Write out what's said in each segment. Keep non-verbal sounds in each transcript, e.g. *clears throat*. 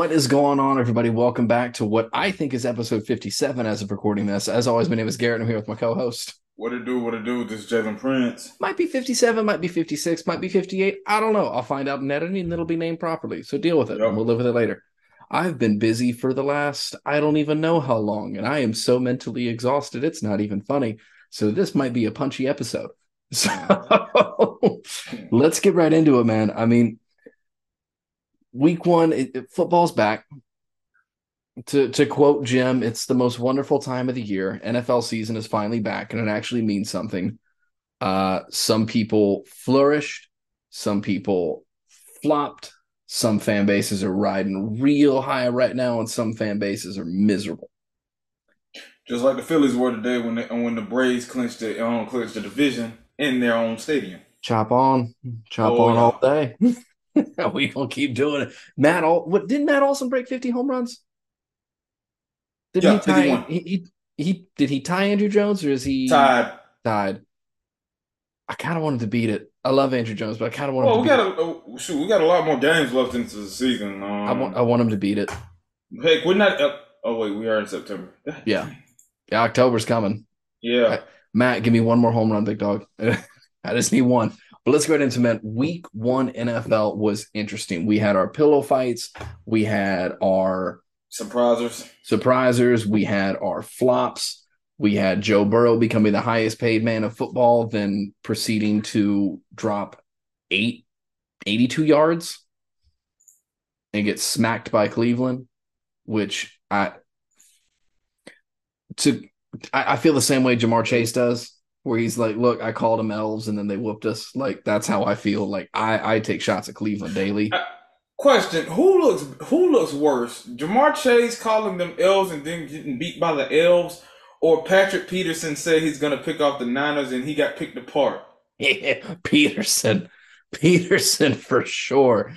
What is going on, everybody? Welcome back to what I think is episode 57 as of recording this. As always, my name is Garrett. I'm here with my co host. What it do? What it do? This is Jalen Prince. Might be 57, might be 56, might be 58. I don't know. I'll find out in editing and it'll be named properly. So deal with it. Yep. And we'll live with it later. I've been busy for the last, I don't even know how long, and I am so mentally exhausted. It's not even funny. So this might be a punchy episode. *laughs* So *laughs* let's get right into it, man. I mean, week one, it, it, football's back. To to quote Jim, it's the most wonderful time of the year. NFL season is finally back, and it actually means something. Uh, some people flourished, some people flopped. Some fan bases are riding real high right now, and some fan bases are miserable. Just like the Phillies were today when they, when the Braves clinched the um, clinched the division in their own stadium. Chop on, chop oh, on yeah. all day. *laughs* *laughs* we gonna keep doing it. Matt, all what didn't Matt Olson break fifty home runs? Did yeah, he tie? He, he, he did he tie Andruw Jones or is he tied? Tied. I kind of wanted to beat it. I love Andruw Jones, but I kind of want. To. Well, we got a oh, shoot. We got a lot more games left into the season. Um, I want. I want him to beat it. Heck, we're not. Uh, oh wait, we are in September. *laughs* yeah, yeah. October's coming. Yeah. Matt, give me one more home run, big dog. *laughs* I just need one. But let's go right into man. Week one NFL was interesting. We had our pillow fights. We had our surprisers. Surprisers. We had our flops. We had Joe Burrow becoming the highest paid man of football, then proceeding to drop eight, 82 yards and get smacked by Cleveland, which I to I, I feel the same way Ja'Marr Chase does where he's like, "Look, I called them elves, and then they whooped us." Like that's how I feel. Like I, I take shots at Cleveland daily. Uh, question: Who looks who looks worse, Ja'Marr Chase calling them elves and then getting beat by the elves, or Patrick Peterson said he's going to pick off the Niners and he got picked apart? *laughs* Yeah, Peterson, Peterson for sure.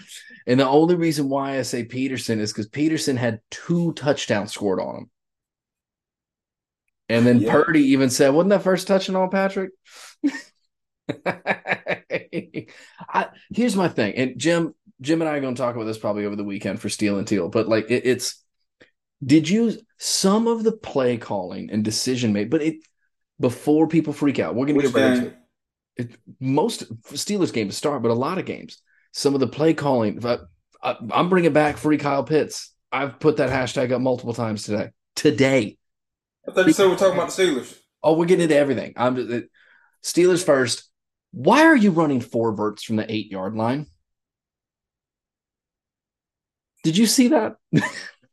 And the only reason why I say Peterson is because Peterson had two touchdowns scored on him. And then yeah. Purdy even said, wasn't that first touching on Patrick? *laughs* I, here's my thing. And Jim, Jim and I are going to talk about this probably over the weekend for Steel and Teal, but like it, it's did you some of the play calling and decision made, but it before people freak out, we're going to get right into it. it. Most Steelers games start, but a lot of games, some of the play calling. I, I, uh, I'm bringing back free Kyle Pitts. I've put that hashtag up multiple times today. Today, I thought you said we're talking about the Steelers. Oh, we're getting into everything. I'm just, Steelers first. Why are you running four verts from the eight yard line? Did you see that? *laughs*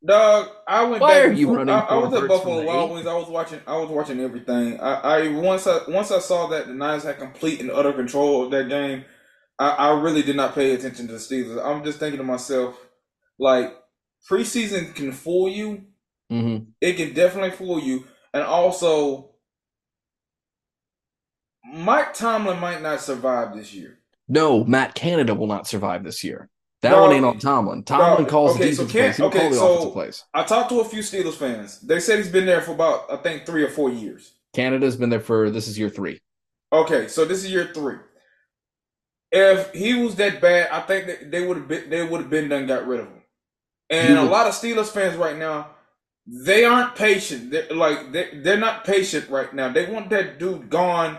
Dog, I went. Why are you running? I, I was at Buffalo Wild Wings. I was watching. I was watching everything. I, I once I once I saw that the Niners had complete and utter control of that game. I, I really did not pay attention to the Steelers. I'm just thinking to myself, like preseason can fool you, Mm-hmm. It can definitely fool you. And also, Mike Tomlin might not survive this year. No, Matt Canada will not survive this year. That no, one ain't on Tomlin. Tomlin no, calls okay, the defense so plays. He'll okay, call the so offensive plays. I talked to a few Steelers fans. They said he's been there for about, I think, three or four years. Canada's been there for this is year three. Okay, so this is year three. If he was that bad, I think that they would have been they would have been done got rid of him. And a lot of Steelers fans right now they aren't patient. They're like they're, they're not patient right now. They want that dude gone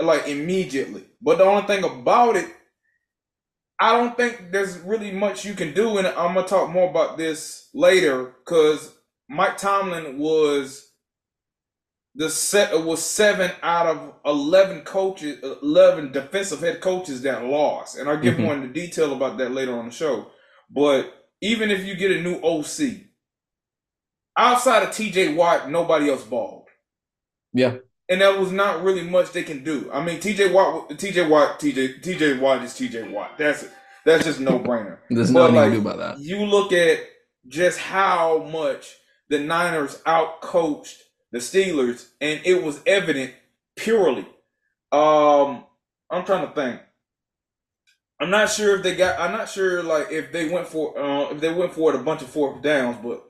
like immediately. But the only thing about it, I don't think there's really much you can do. And I'm gonna talk more about this later because Mike Tomlin was the set was seven out of eleven coaches, eleven defensive head coaches that lost, and I'll give mm-hmm. more into detail about that later on the show. But even if you get a new OC, outside of TJ Watt, nobody else balled. Yeah. And there was not really much they can do. I mean, TJ Watt, TJ Watt, TJ, TJ Watt is TJ Watt. That's it. that's just no brainer. *laughs* There's nothing like, you can do about that. You look at just how much the Niners outcoached the Steelers, and it was evident purely. Um, I'm trying to think. I'm not sure if they got. I'm not sure like if they went for uh, if they went for it a bunch of fourth downs, but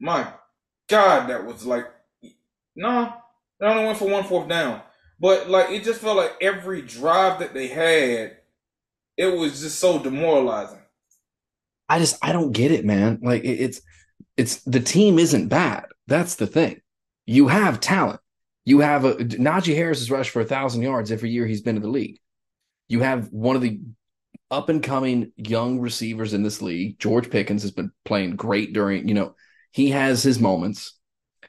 my God, that was like, no, they only went for one fourth down. But like, it just felt like every drive that they had, it was just so demoralizing. I just I don't get it, man. Like it, it's it's the team isn't bad. That's the thing. You have talent. You have a Najee Harris has rushed for a thousand yards every year he's been in the league. You have one of the up and coming young receivers in this league. George Pickens has been playing great during, you know, he has his moments.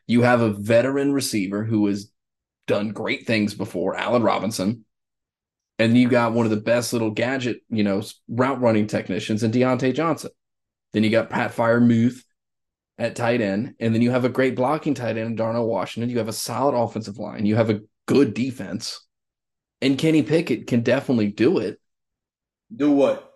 You have a veteran receiver who has done great things before, Allen Robinson. And you got one of the best little gadget, you know, route running technicians in Diontae Johnson. Then you got Pat Freiermuth at tight end. And then you have a great blocking tight end in Darnell Washington. You have a solid offensive line. You have a good defense. And Kenny Pickett can definitely do it. Do what?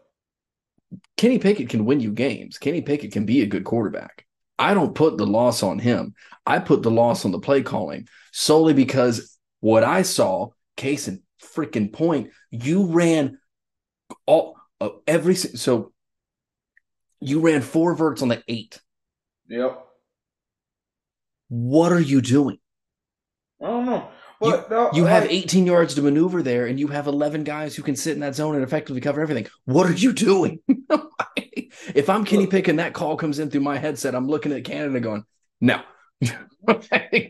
Kenny Pickett can win you games. Kenny Pickett can be a good quarterback. I don't put the loss on him. I put the loss on the play calling solely because what I saw, case in freaking point, you ran all uh, every so you ran four verts on the eight. Yep. What are you doing? I don't know. But you, no, you have 18 yards to maneuver there, and you have 11 guys who can sit in that zone and effectively cover everything. What are you doing? *laughs* if I'm Kenny Pick and that call comes in through my headset, I'm looking at Canada going, no, *laughs*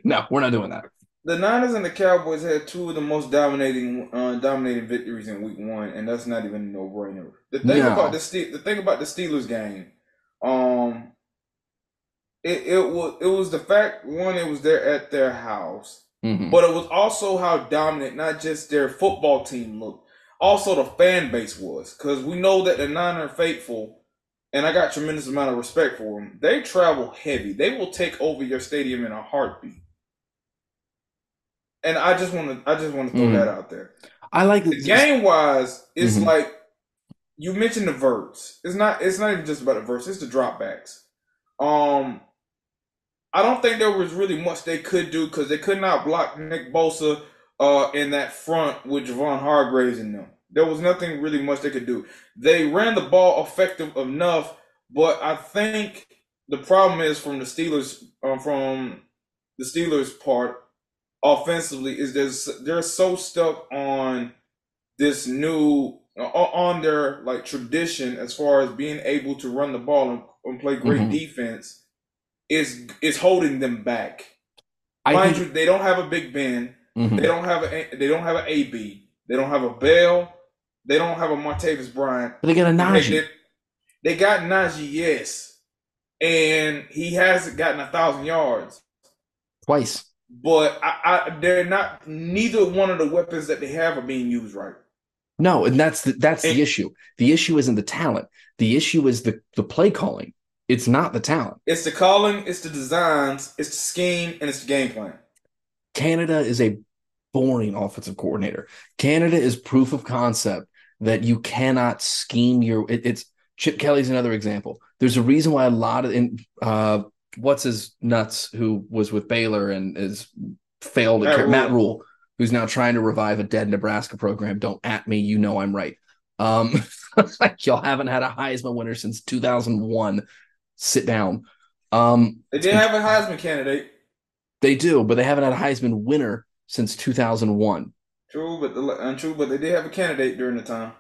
no, we're not doing that. The Niners and the Cowboys had two of the most dominating, uh, dominating victories in Week One, and that's not even a no-brainer. The thing no. about the the thing about the Steelers game, um, it it was it was the fact one, it was there at their house, mm-hmm. but it was also how dominant not just their football team looked, also the fan base was, because we know that the Niner faithful and I got tremendous amount of respect for them. They travel heavy. They will take over your stadium in a heartbeat. And I just want to, I just want to throw mm. that out there. I like the game wise. It's mm-hmm. like you mentioned the verts. It's not. It's not even just about the verts. It's the dropbacks. Um, I don't think there was really much they could do because they could not block Nick Bosa uh, in that front with Javon Hargraves in them. There was nothing really much they could do. They ran the ball effective enough, but I think the problem is from the Steelers, um, from the Steelers part offensively is there's they're so stuck on this new on their like tradition as far as being able to run the ball and, and play great mm-hmm. defense is is holding them back. I Mind think... you, they don't have a Big Ben. Mm-hmm. They don't have a they don't have an AB. They don't have a Bell. They don't have a Martavis Bryant. But they got a Najee. They, they got Najee, yes. And he hasn't gotten a thousand yards. Twice. But I, I, they're not neither one of the weapons that they have are being used right. No, and that's the that's and, the issue. The issue isn't the talent. The issue is the the play calling. It's not the talent. It's the calling, it's the designs, it's the scheme, and it's the game plan. Canada is a boring offensive coordinator. Canada is proof of concept that you cannot scheme your. It, it's Chip Kelly's another example. There's a reason why a lot of in uh, what's his nuts who was with Baylor and is failed Matt, Rhule. Matt Rhule, who's now trying to revive a dead Nebraska program. Don't at me, you know I'm right. Um, *laughs* y'all haven't had a Heisman winner since 2001. Sit down. Um, they did have a Heisman candidate. They do, but they haven't had a Heisman winner since 2001. True, but the, untrue, but they did have a candidate during the time.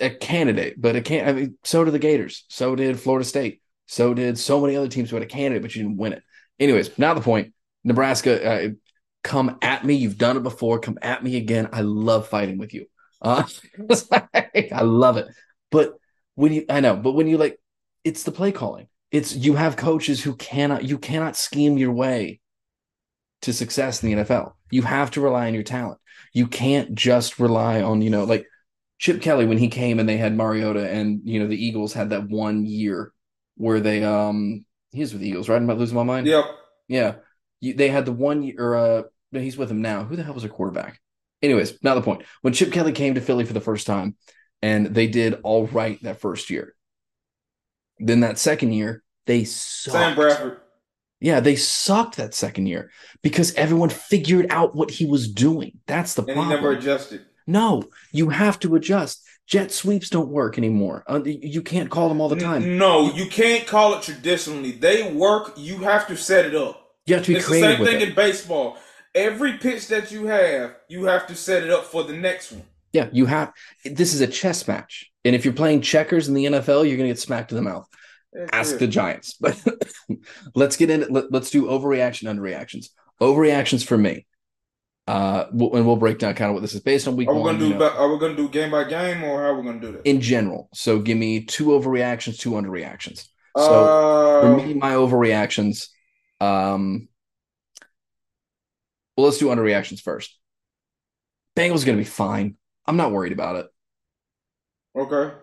A candidate, but a can't. I mean, so did the Gators. So did Florida State. So did so many other teams who had a candidate, but you didn't win it. Anyways, now the point. Nebraska, uh, come at me. You've done it before. Come at me again. I love fighting with you. Uh, *laughs* I love it. But when you, I know, but when you like, it's the play calling. It's you have coaches who cannot, you cannot scheme your way to success in the NFL. You have to rely on your talent. You can't just rely on, you know, like Chip Kelly when he came and they had Mariota and, you know, the Eagles had that one year where they, um, he's with the Eagles, right? I'm I losing my mind? Yep. Yeah. You, they had the one year, uh, he's with them now. Who the hell was their quarterback? Anyways, not the point. When Chip Kelly came to Philly for the first time and they did all right that first year, then that second year, they sucked. Sam Bradford. Yeah, they sucked that second year because everyone figured out what he was doing. That's the and problem. he never adjusted. No, you have to adjust. Jet sweeps don't work anymore. Uh, you can't call them all the time. No, you can't call it traditionally. They work. You have to set it up. You have to be it's creative. the same thing it. in baseball. Every pitch that you have, you have to set it up for the next one. Yeah, you have. This is a chess match, and if you're playing checkers in the NFL, you're going to get smacked in the mouth. Ask the Giants. But *laughs* let's get in. Let, us do overreaction, underreactions. Overreactions for me. Uh, and we'll break down kind of what this is based on. Week are we gonna do? You know, are we gonna do game by game, or how are we gonna do that? In general, so give me two overreactions, two underreactions. So uh, for me, my overreactions. Um, well, let's do underreactions first. Bengals going to be fine. I'm not worried about it. Okay.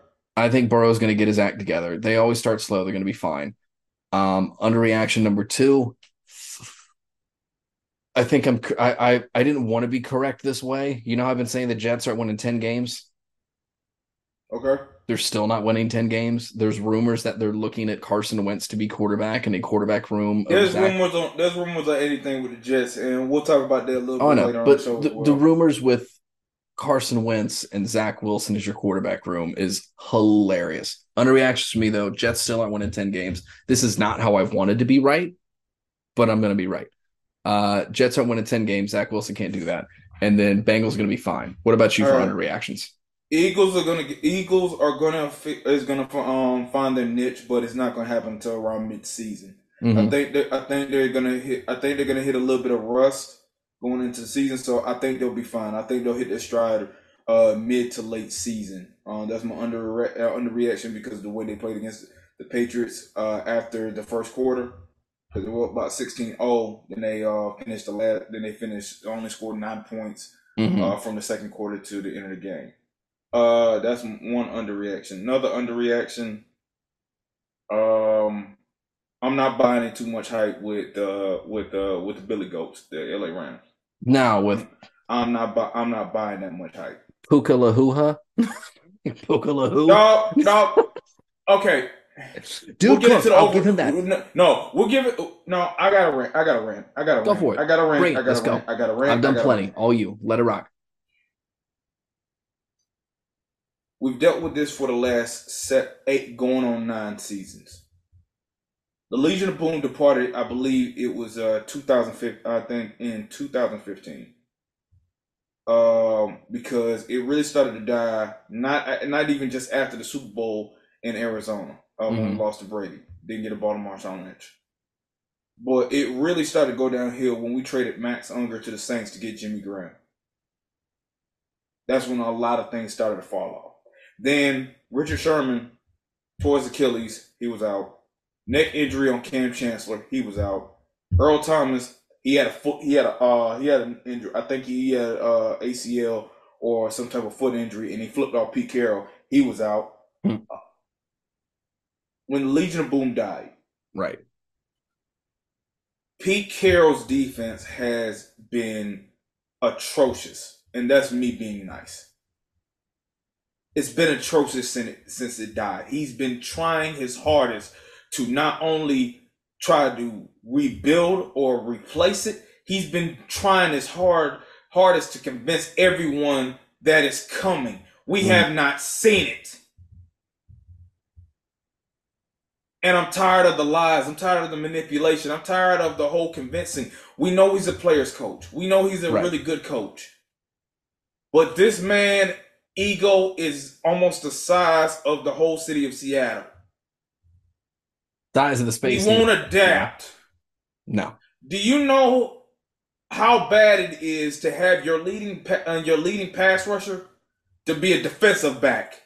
I think Burrow's going to get his act together. They always start slow. They're going to be fine. Um, underreaction number two. I think I'm. I, I I didn't want to be correct this way. You know, I've been saying the Jets aren't winning ten games. Okay. They're still not winning ten games. There's rumors that they're looking at Carson Wentz to be quarterback in a quarterback room. There's rumors on. There's rumors on anything with the Jets, and we'll talk about that a little oh, bit later but on the, the rumors with Carson Wentz and Zach Wilson as your quarterback room is hilarious. Underreactions to me though. Jets still aren't winning ten games. This is not how I've wanted to be right, but I'm going to be right. Uh, Jets aren't winning ten games. Zach Wilson can't do that, and then Bengals going to be fine. What about you All for right. underreactions? Eagles are gonna Eagles are gonna is gonna um find their niche, but it's not gonna happen until around mid season. Mm-hmm. I think I think they're gonna hit. I think they're gonna hit a little bit of rust going into the season, so I think they'll be fine. I think they'll hit their stride uh, mid to late season. Um, that's my under uh, underreaction because of the way they played against the Patriots uh, after the first quarter. Because they were about 16-0, then they uh, finished the last. Then they finished only scored nine points mm-hmm. uh, from the second quarter to the end of the game. Uh, that's one underreaction. Another underreaction. Um, I'm not buying it too much hype with uh with uh with the Billy Goats, the LA Rams. Now with I'm not bu- I'm not buying that much hype. Puka Lahuha. *laughs* Puka Lahu. No, no. Okay. Dude, we'll get into the I'll over- give him that. No, no, we'll give it. No, I got a rant. I got a rant. I got a go rant. for it. I got a rant. Great. I got Let's a go. rant. I got a rant. I've done plenty. All you. Let it rock. We've dealt with this for the last set eight, going on nine seasons. The Legion of Boom departed, I believe it was uh 2015, I think in 2015. Um, because it really started to die, not not even just after the Super Bowl in Arizona, um, mm-hmm. when we lost to Brady, didn't get a Baltimore Lynch. But it really started to go downhill when we traded Max Unger to the Saints to get Jimmy Graham. That's when a lot of things started to fall off. Then Richard Sherman towards Achilles, he was out. Neck injury on Kam Chancellor, he was out. Earl Thomas, he had a foot, he had a, uh, he had an injury. I think he had uh, ACL or some type of foot injury, and he flipped off Pete Carroll. He was out. Hmm. When Legion of Boom died, right? Pete Carroll's defense has been atrocious, and that's me being nice it's been atrocious since it, since it died. He's been trying his hardest to not only try to rebuild or replace it, he's been trying his hard hardest to convince everyone that it's coming. We mm. have not seen it. And I'm tired of the lies. I'm tired of the manipulation. I'm tired of the whole convincing. We know he's a player's coach. We know he's a right. really good coach. But this man ego is almost the size of the whole city of Seattle. Size of the space. He won't adapt. No. Do you know how bad it is to have your leading uh, your leading pass rusher to be a defensive back?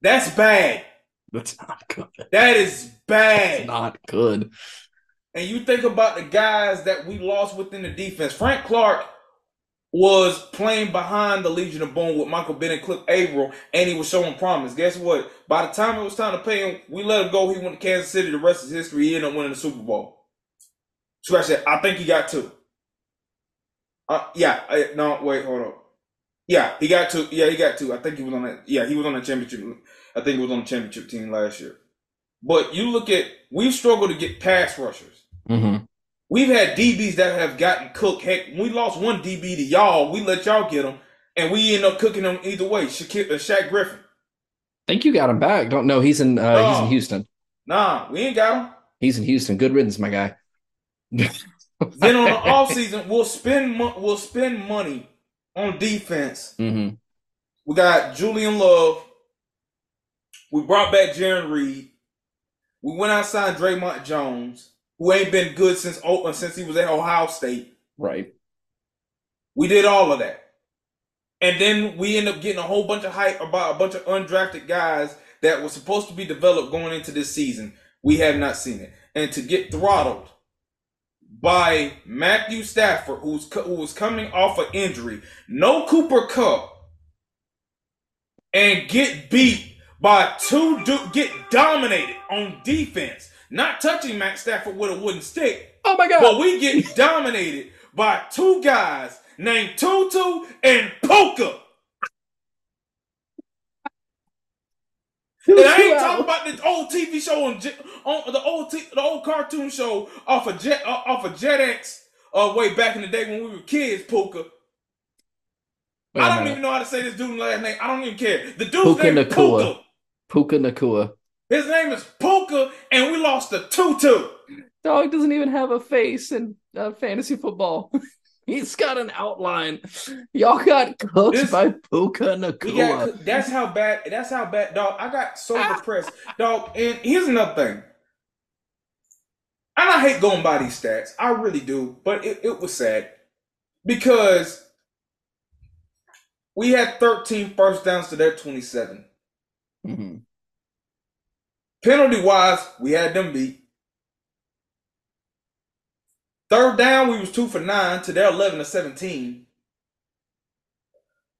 That's bad. That's not good. That is bad. That's not good. And you think about the guys that we lost within the defense. Frank Clark was playing behind the Legion of Boom with Michael Bennett, Cliff Avril, and he was showing promise. Guess what? By the time it was time to pay him, we let him go. He went to Kansas City. The rest is history. He ended up winning the Super Bowl. Scratch that. I think he got two. Uh, yeah. I, no, wait, hold on. Yeah, he got two. Yeah, he got two. I think he was on that. Yeah, he was on the championship. I think he was on the championship team last year. But you look at, we've struggled to get pass rushers. Mm-hmm. We've had DBs that have gotten cooked. Heck, we lost one DB to y'all. We let y'all get them, and we end up cooking them either way. Shaq, uh, Shaq Griffin. think you got him back. Don't know. He's in. Uh, he's in Houston. Nah, we ain't got him. He's in Houston. Good riddance, my guy. *laughs* then on the off season, we'll spend mo- we'll spend money on defense. Mm-hmm. We got Julian Love. We brought back Jarran Reed. We went outside Dre'Mont Jones, who ain't been good since uh, since he was at Ohio State. Right. We did all of that. And then we end up getting a whole bunch of hype about a bunch of undrafted guys that were supposed to be developed going into this season. We have not seen it. And to get throttled by Matthew Stafford, who's who was coming off an injury, no Cooper Kupp, and get beat by two, do, get dominated on defense, not touching Matt Stafford with a wooden stick. Oh my god! But we get *laughs* dominated by two guys named Tutu and Puka. And I ain't talking about the old TV show on, on the old t- the old cartoon show off of Jet uh, off of Jetix uh, way back in the day when we were kids. Puka. Wait I don't even know how to say this dude's last name. I don't even care. The dude's Puka name is Puka. Puka Nacua. His name is Puka, and we lost the Tutu. Dog doesn't even have a face in uh, fantasy football. *laughs* He's got an outline. Y'all got cooked this, by Puka Nacua. Got, that's how bad. That's how bad, dog. I got so depressed, dog. And here's another thing. And I hate going by these stats. I really do. But it, it was sad because we had 13 first downs to their 27. Mm-hmm. Penalty wise, we had them beat. Third down, we was two for nine to their 11 to 17.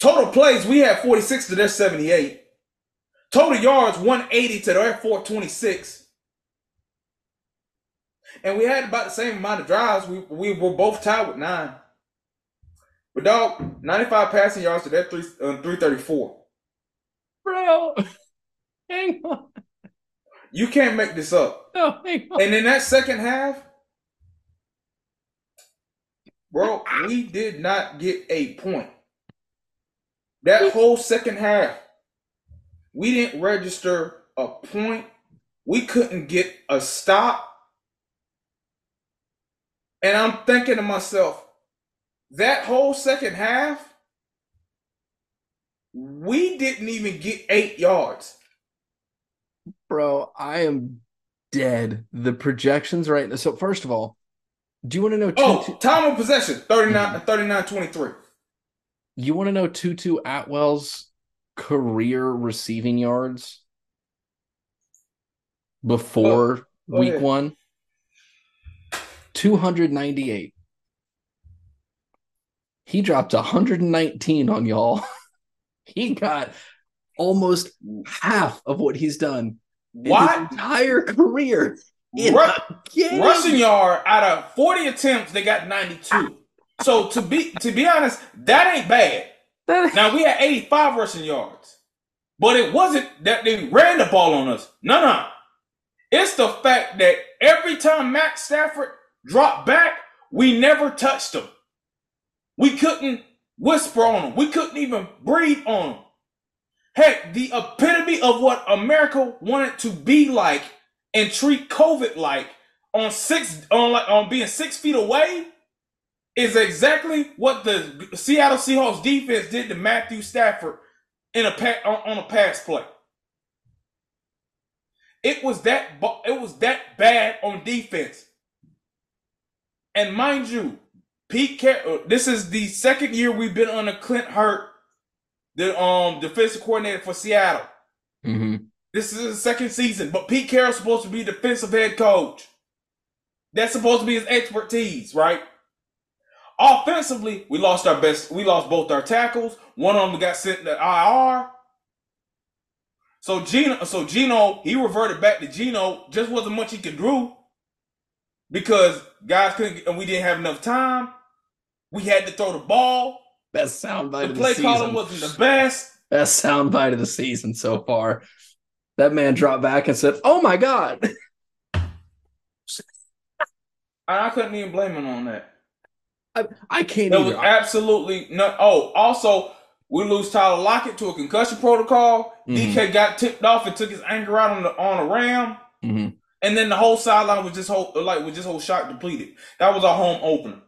Total plays, we had 46 to their 78. Total yards, 180 to their 426. And we had about the same amount of drives. We, we were both tied with nine. But dog, 95 passing yards to their three, uh, 334. Bro, *laughs* hang on. You can't make this up. *laughs* And in that second half, Bro, we did not get a point. That whole second half, we didn't register a point. We couldn't get a stop. And I'm thinking to myself, that whole second half, we didn't even get eight yards. Bro, I am dead. The projections right now. So, first of all, do you want to know? Oh, two, time of possession 39, 39 23. You want to know Tutu Atwell's career receiving yards before oh, week ahead. one? 298. He dropped 119 on y'all. *laughs* he got almost half of what he's done what? entire *laughs* career. Ru- rushing yard out of 40 attempts, they got 92. So to be to be honest, that ain't bad. now we had 85 rushing yards. But it wasn't that they ran the ball on us. No, no. It's the fact that every time Matt Stafford dropped back, we never touched him. We couldn't whisper on him. We couldn't even breathe on him. Heck, the epitome of what America wanted to be like and treat COVID like on six on like on being six feet away is exactly what the Seattle Seahawks defense did to Matthew Stafford in a on, on a pass play. It was that it was that bad on defense. And mind you, Pete Car- uh, this is the second year we've been under Clint Hurtt, the um defensive coordinator for Seattle. Mm-hmm. This is his second season, but Pete Carroll's supposed to be defensive head coach. That's supposed to be his expertise, right? Offensively, we lost our best. We lost both our tackles. One of them got sent to IR. So Geno, so Geno, he reverted back to Geno. Just wasn't much he could do because guys couldn't, and we didn't have enough time. We had to throw the ball. Best soundbite of the season. play calling wasn't the best. Best soundbite of the season so far. That man dropped back and said, "Oh my god." I couldn't even blame him on that. I, I can't. There was absolutely no. Oh, also, we lose Tyler Lockett to a concussion protocol. Mm-hmm. DK got tipped off and took his anger out on the on a ram, mm-hmm. and then the whole sideline was just whole like was just whole shot depleted. That was our home opener.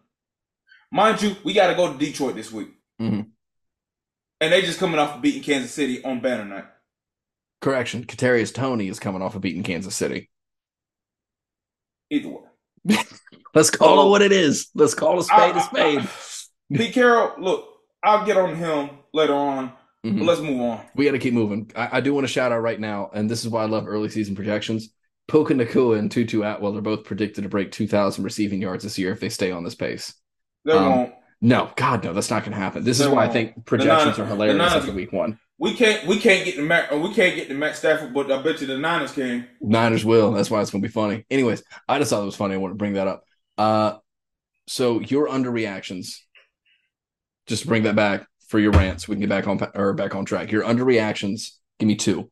Mind you, we got to go to Detroit this week, mm-hmm. and they just coming off of beating Kansas City on banner night. Correction, Kadarius Toney is coming off of beating Kansas City. Either way. *laughs* Let's call it what it is. Let's call a spade I, a spade. I, *laughs* Pete Carroll, look, I'll get on him later on. Mm-hmm. But let's move on. We got to keep moving. I, I, do want to shout out right now, and this is why I love early season projections. Puka Nacua and Tutu Atwell are both predicted to break 2,000 receiving yards this year if they stay on this pace. They um, won't. No, God, no, that's not going to happen. This they is why won't. I think projections are hilarious after week one. We can't, we can't get the Matt, we can't get the Matt Stafford, but I bet you the Niners can. Niners will. That's why it's going to be funny. Anyways, I just thought it was funny. I want to bring that up. Uh, so your underreactions. Just bring that back for your rants. We can get back on or back on track. Your underreactions. Give me two.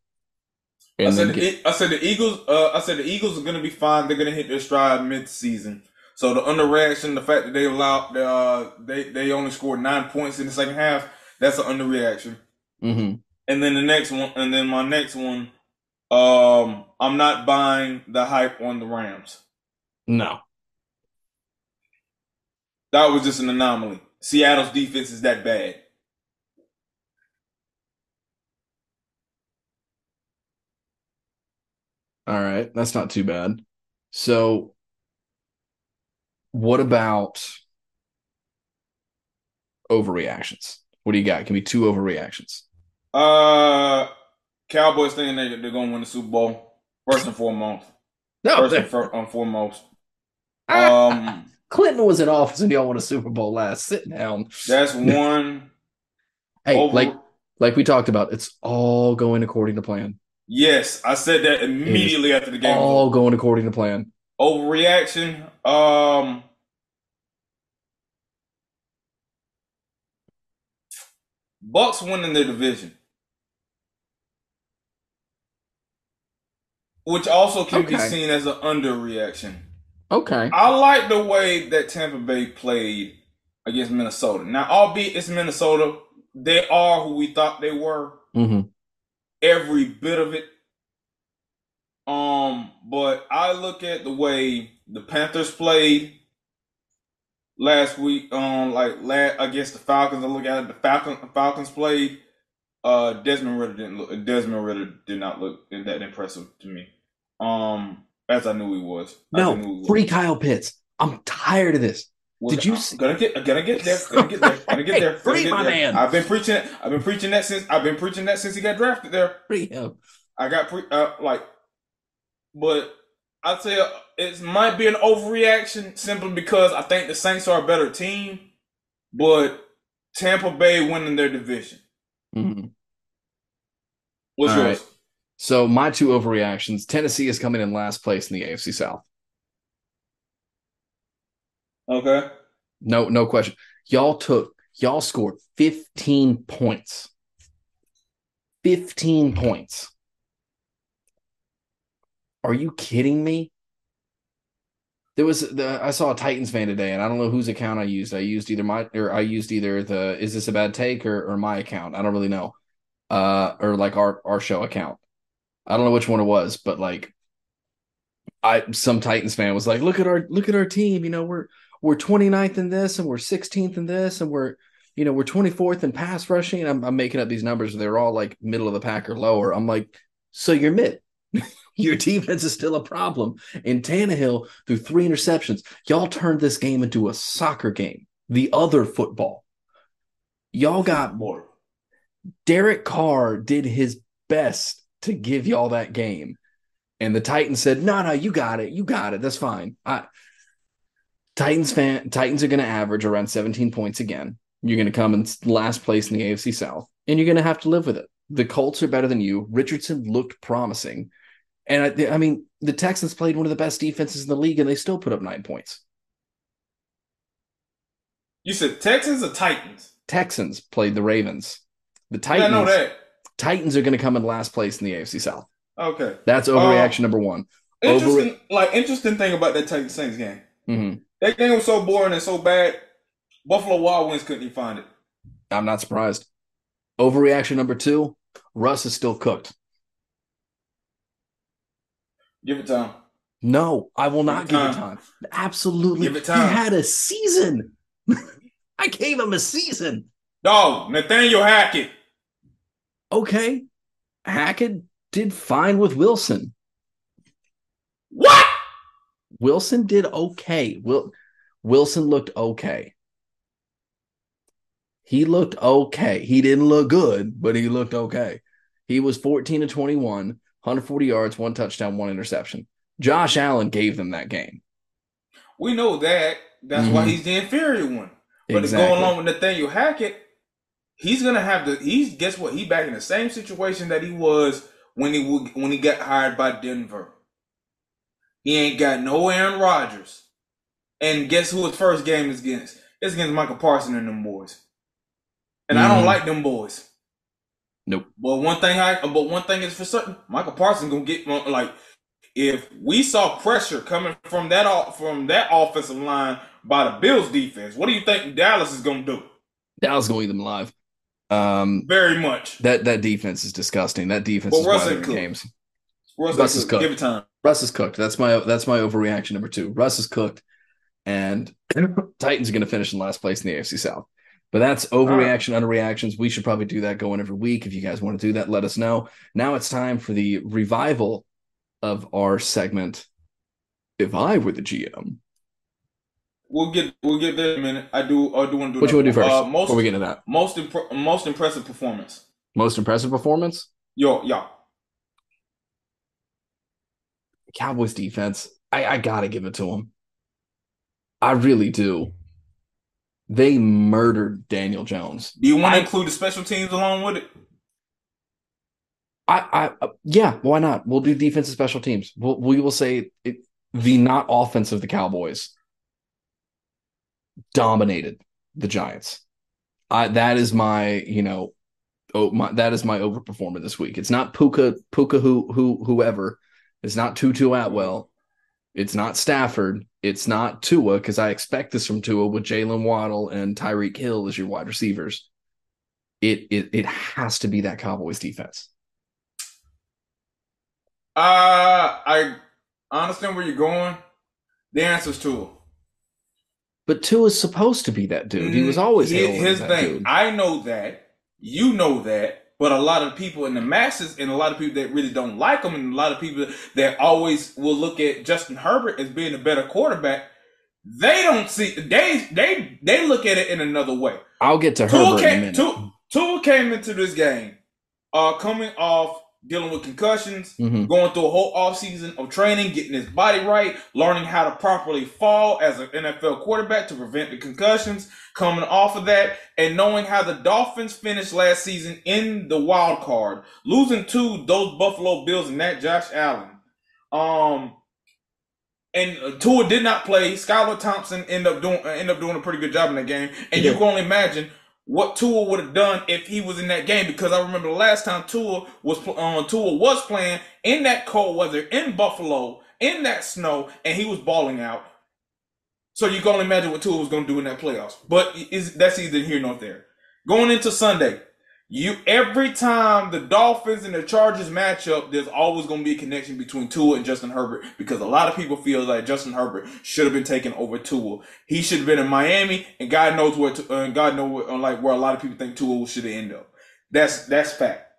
I said, the, get... I said the Eagles. Uh, I said the Eagles are going to be fine. They're going to hit their stride mid-season. So the underreaction, the fact that they allowed, uh, they they only scored nine points in the second half, that's an underreaction. Mm-hmm. And then the next one, and then my next one, um, I'm not buying the hype on the Rams. No, that was just an anomaly. Seattle's defense is that bad. All right, that's not too bad. So, what about overreactions? What do you got? Can be two overreactions. Uh, Cowboys thinking they, they're going to win the Super Bowl first and foremost. *laughs* No, first and, for, um, foremost. *laughs* Um, Clinton was in office and y'all won a Super Bowl last. Sit down. That's *laughs* one. hey, over... like like we talked about, it's all going according to plan. Yes, I said that immediately after the game. All going according to plan. Overreaction. Um. Bucks winning their division. Which also can okay. be seen as an underreaction. Okay. I like the way that Tampa Bay played against Minnesota. Now, albeit it's Minnesota, they are who we thought they were. Mm-hmm. Every bit of it. Um, but I look at the way the Panthers played last week. Um, like last against the Falcons. I look at it, the Falcons. Falcons played. Uh, Desmond Ridder didn't look. Desmond Ridder did not look that impressive to me. Um, as I knew he was. No, he was. free Kyle Pitts. I'm tired of this. Well, Did you? I'm gonna get, gonna get there. Gonna get there. Gonna get there. free my man. I've been preaching. I've been preaching that since. I've been preaching that since he got drafted there. Free him. I got pre uh, like, but I'd say it might be an overreaction simply because I think the Saints are a better team, but Tampa Bay winning their division. Mm-hmm. What's All yours? Right. So my two overreactions: Tennessee is coming in last place in the AFC South. Okay. No, no question. Y'all took y'all scored 15 points. 15 points. Are you kidding me? There was the I saw a Titans fan today, and I don't know whose account I used. I used either my or I used either the is this a bad take or, or my account. I don't really know. Uh or like our our show account. I don't know which one it was, but like I some Titans fan was like, look at our look at our team, you know, we're we're 29th in this and we're 16th in this and we're you know, we're 24th in pass rushing. I'm, I'm making up these numbers. They're all like middle of the pack or lower. I'm like, so you're mid. *laughs* *laughs* Your defense is still a problem. And Tannehill threw three interceptions. Y'all turned this game into a soccer game, the other football. Y'all got more. Derek Carr did his best to give y'all that game. And the Titans said, "No, no, you got it. You got it. That's fine." I, Titans fan Titans are going to average around 17 points again. You're going to come in last place in the AFC South, and you're going to have to live with it. The Colts are better than you. Richardson looked promising, and I, I mean, the Texans played one of the best defenses in the league, and they still put up nine points. You said Texans or Titans? Texans played the Ravens. The Titans. Yeah, I know that. Titans are going to come in last place in the AFC South. Okay, that's overreaction uh, number one. Interesting, like interesting thing about that Titans Saints game. Mm-hmm. That game was so boring and so bad. Buffalo Wild Wings couldn't even find it. I'm not surprised. Overreaction number two: Russ is still cooked. Give it time. No, I will not give, it, give time. it time. Absolutely. Give it time. He had a season. *laughs* I gave him a season. No, Nathaniel Hackett. Okay. Hackett did fine with Wilson. What? Wilson did okay. Will Wilson looked okay. He looked okay. He didn't look good, but he looked okay. He was 14 to 21, 140 yards, one touchdown, one interception. Josh Allen gave them that game. We know that. That's mm-hmm. why he's the inferior one. But exactly. going along with Nathaniel Hackett, he's gonna have to. He's guess what? He back in the same situation that he was when he when he got hired by Denver. He ain't got no Aaron Rodgers, and guess who his first game is against? It's against Michael Parsons and them boys. And mm. I don't mm-hmm. like them boys. Nope. But one thing I but one thing is for certain, Michael Parsons gonna get like if we saw pressure coming from that from that offensive line by the Bills defense, what do you think Dallas is gonna do? Dallas gonna eat them alive. Um, very much. That that defense is disgusting. That defense well, is games. Russ, Russ is cooked. Give it time. Russ is cooked. That's my that's my overreaction number two. Russ is cooked, and *clears throat* Titans are going to finish in last place in the AFC South. But that's overreaction, right. underreactions. We should probably do that going every week. If you guys want to do that, let us know. Now it's time for the revival of our segment. If I were the GM, we'll get we'll get there in a minute. I do I do want to do. What you want to do first? Uh, most, before we get into that, most imp- most impressive performance. Most impressive performance. Yo, yeah. Cowboys defense. I, I gotta give it to them. I really do. They murdered Daniel Jones. Do you want to include the special teams along with it? I, I, uh, yeah, why not? We'll do defensive special teams. We'll, we will say it, the not offense of the Cowboys dominated the Giants. I, that is my, you know, oh my, that is my overperformer this week. It's not Puka, Puka, who, who, whoever. It's not Tutu Atwell. It's not Stafford. It's not Tua because I expect this from Tua with Jaylen Waddle and Tyreek Hill as your wide receivers. It it it has to be that Cowboys defense. Uh I understand where you're going. The answer is Tua. But Tua is supposed to be that dude. He was mm, always his, his thing. Dude. I know that. You know that. But a lot of people in the masses and a lot of people that really don't like him and a lot of people that always will look at Justin Herbert as being a better quarterback, they don't see they they they look at it in another way. I'll get to Tua Herbert came, in a minute. Tua, Tua came into this game uh coming off dealing with concussions, mm-hmm. going through a whole offseason of training, getting his body right, learning how to properly fall as an NFL quarterback to prevent the concussions, coming off of that, and knowing how the Dolphins finished last season in the wild card, losing to those Buffalo Bills and that Josh Allen. Um, and Tua did not play. Skylar Thompson ended up doing ended up doing a pretty good job in that game, and you can only imagine what Tua would have done if he was in that game because I remember the last time Tua was um, Tua was playing in that cold weather in Buffalo in that snow and he was balling out. So you can only imagine what Tua was going to do in that playoffs. But is that's either here nor there. Going into Sunday, you every time the Dolphins and the Chargers match up, there's always going to be a connection between Tua and Justin Herbert because a lot of people feel like Justin Herbert should have been taken over Tua. He should have been in Miami, and God knows where. To, uh, God knows where, like where a lot of people think Tua should have ended up. That's that's fact.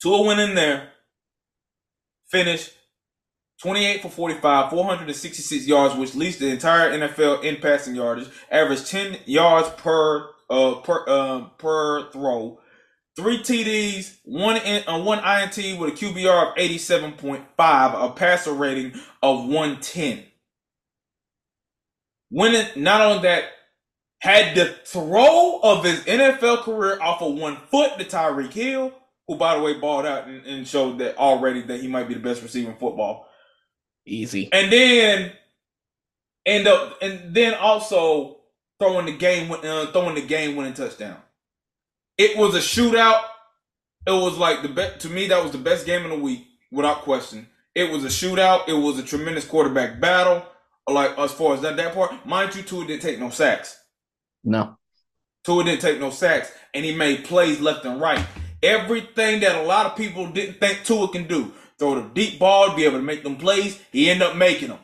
Tua went in there, finished 28 for 45, 466 yards, which leads the entire NFL in passing yardage, averaged 10 yards per uh, per uh, per throw. Three TDs, one in, uh, one INT with a QBR of 87.5, a passer rating of 110. Winning, not only that, had the throw of his NFL career off of one foot to Tyreek Hill, who by the way balled out and, and showed that already that he might be the best receiver in football. Easy. And then end up and then also throwing the game uh, throwing the game winning touchdown. It was a shootout. It was like the best to me. That was the best game of the week without question. It was a shootout. It was a tremendous quarterback battle. Like as far as that that part, mind you, Tua didn't take no sacks. No, Tua didn't take no sacks, and he made plays left and right. Everything that a lot of people didn't think Tua can do. Throw the deep ball, be able to make them plays. He ended up making them.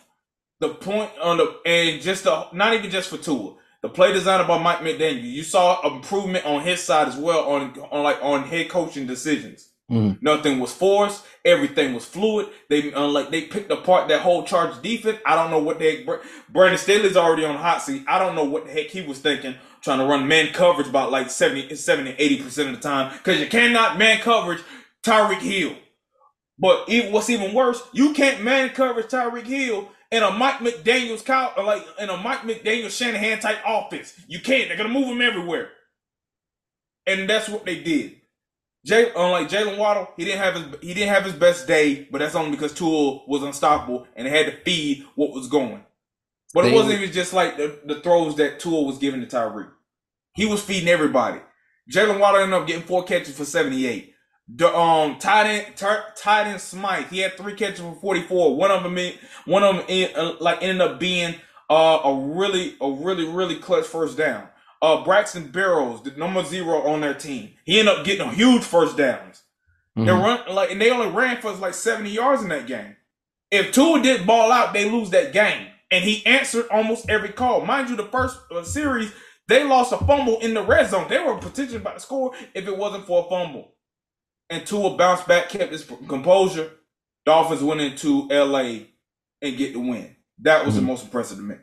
The point on the and just the, not even just for Tua, the play designer by Mike McDaniel. You saw improvement on his side as well on on like on head coaching decisions. Mm. Nothing was forced. Everything was fluid. They uh, like they picked apart that whole charge defense. I don't know what the they. Brandon Staley's already on hot seat. I don't know what the heck he was thinking trying to run man coverage about like 70, 70 80% of the time because you cannot man coverage Tyreek Hill. But even, what's even worse, you can't man coverage Tyreek Hill in a Mike McDaniel's cow, uh, like in a Mike McDaniel Shanahan type offense. You can't. They're gonna move him everywhere, and that's what they did. Jay, unlike Jaylen Waddle, he didn't have his he didn't have his best day, but that's only because Tua was unstoppable and had to feed what was going. But it wasn't even just like the, the throws that Tua was giving to Tyreek. He was feeding everybody. Jaylen Waddle ended up getting four catches for 78. The um tight end tight end Smythe, he had three catches for 44. One of them in, one of them in, uh, like ended up being uh, a really a really really clutch first down. Uh Braxton Berrios, the number zero on their team. He ended up getting a huge first downs. Mm-hmm. They run like and they only ran for like 70 yards in that game. If Tua didn't ball out, they lose that game and he answered almost every call. Mind you, the first uh, series they lost a fumble in the red zone. They were potentially about to score if it wasn't for a fumble. And Tua bounced back, kept his composure. Dolphins went into LA and get the win. That was mm-hmm. the most impressive to me.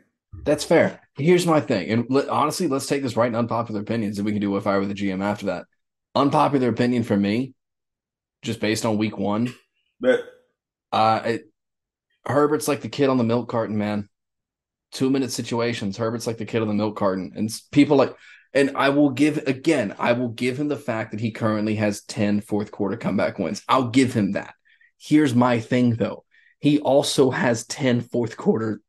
That's fair. Here's my thing, and let, honestly, let's take this right in unpopular opinions, and we can do if I were the GM after that. Unpopular opinion for me, just based on week one. But uh, it, Herbert's like the kid on the milk carton, man two minute situations. Herbert's like the kid on the milk carton, and people like, and I will give again, I will give him the fact that he currently has 10 fourth quarter comeback wins. I'll give him that. Here's my thing though. He also has 10 fourth quarter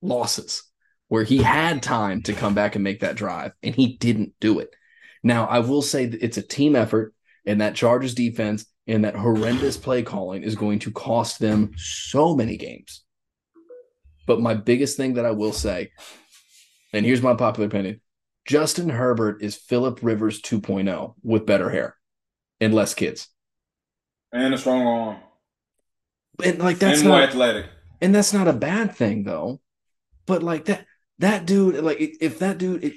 losses where he had time to come back and make that drive and he didn't do it. Now, I will say that it's a team effort and that Chargers defense and that horrendous play calling is going to cost them so many games. But my biggest thing that I will say, and here's my popular opinion Justin Herbert is Philip Rivers 2.0 with better hair and less kids. And a strong arm. And like that's and not athletic. And that's not a bad thing though. But like that that dude, like if that dude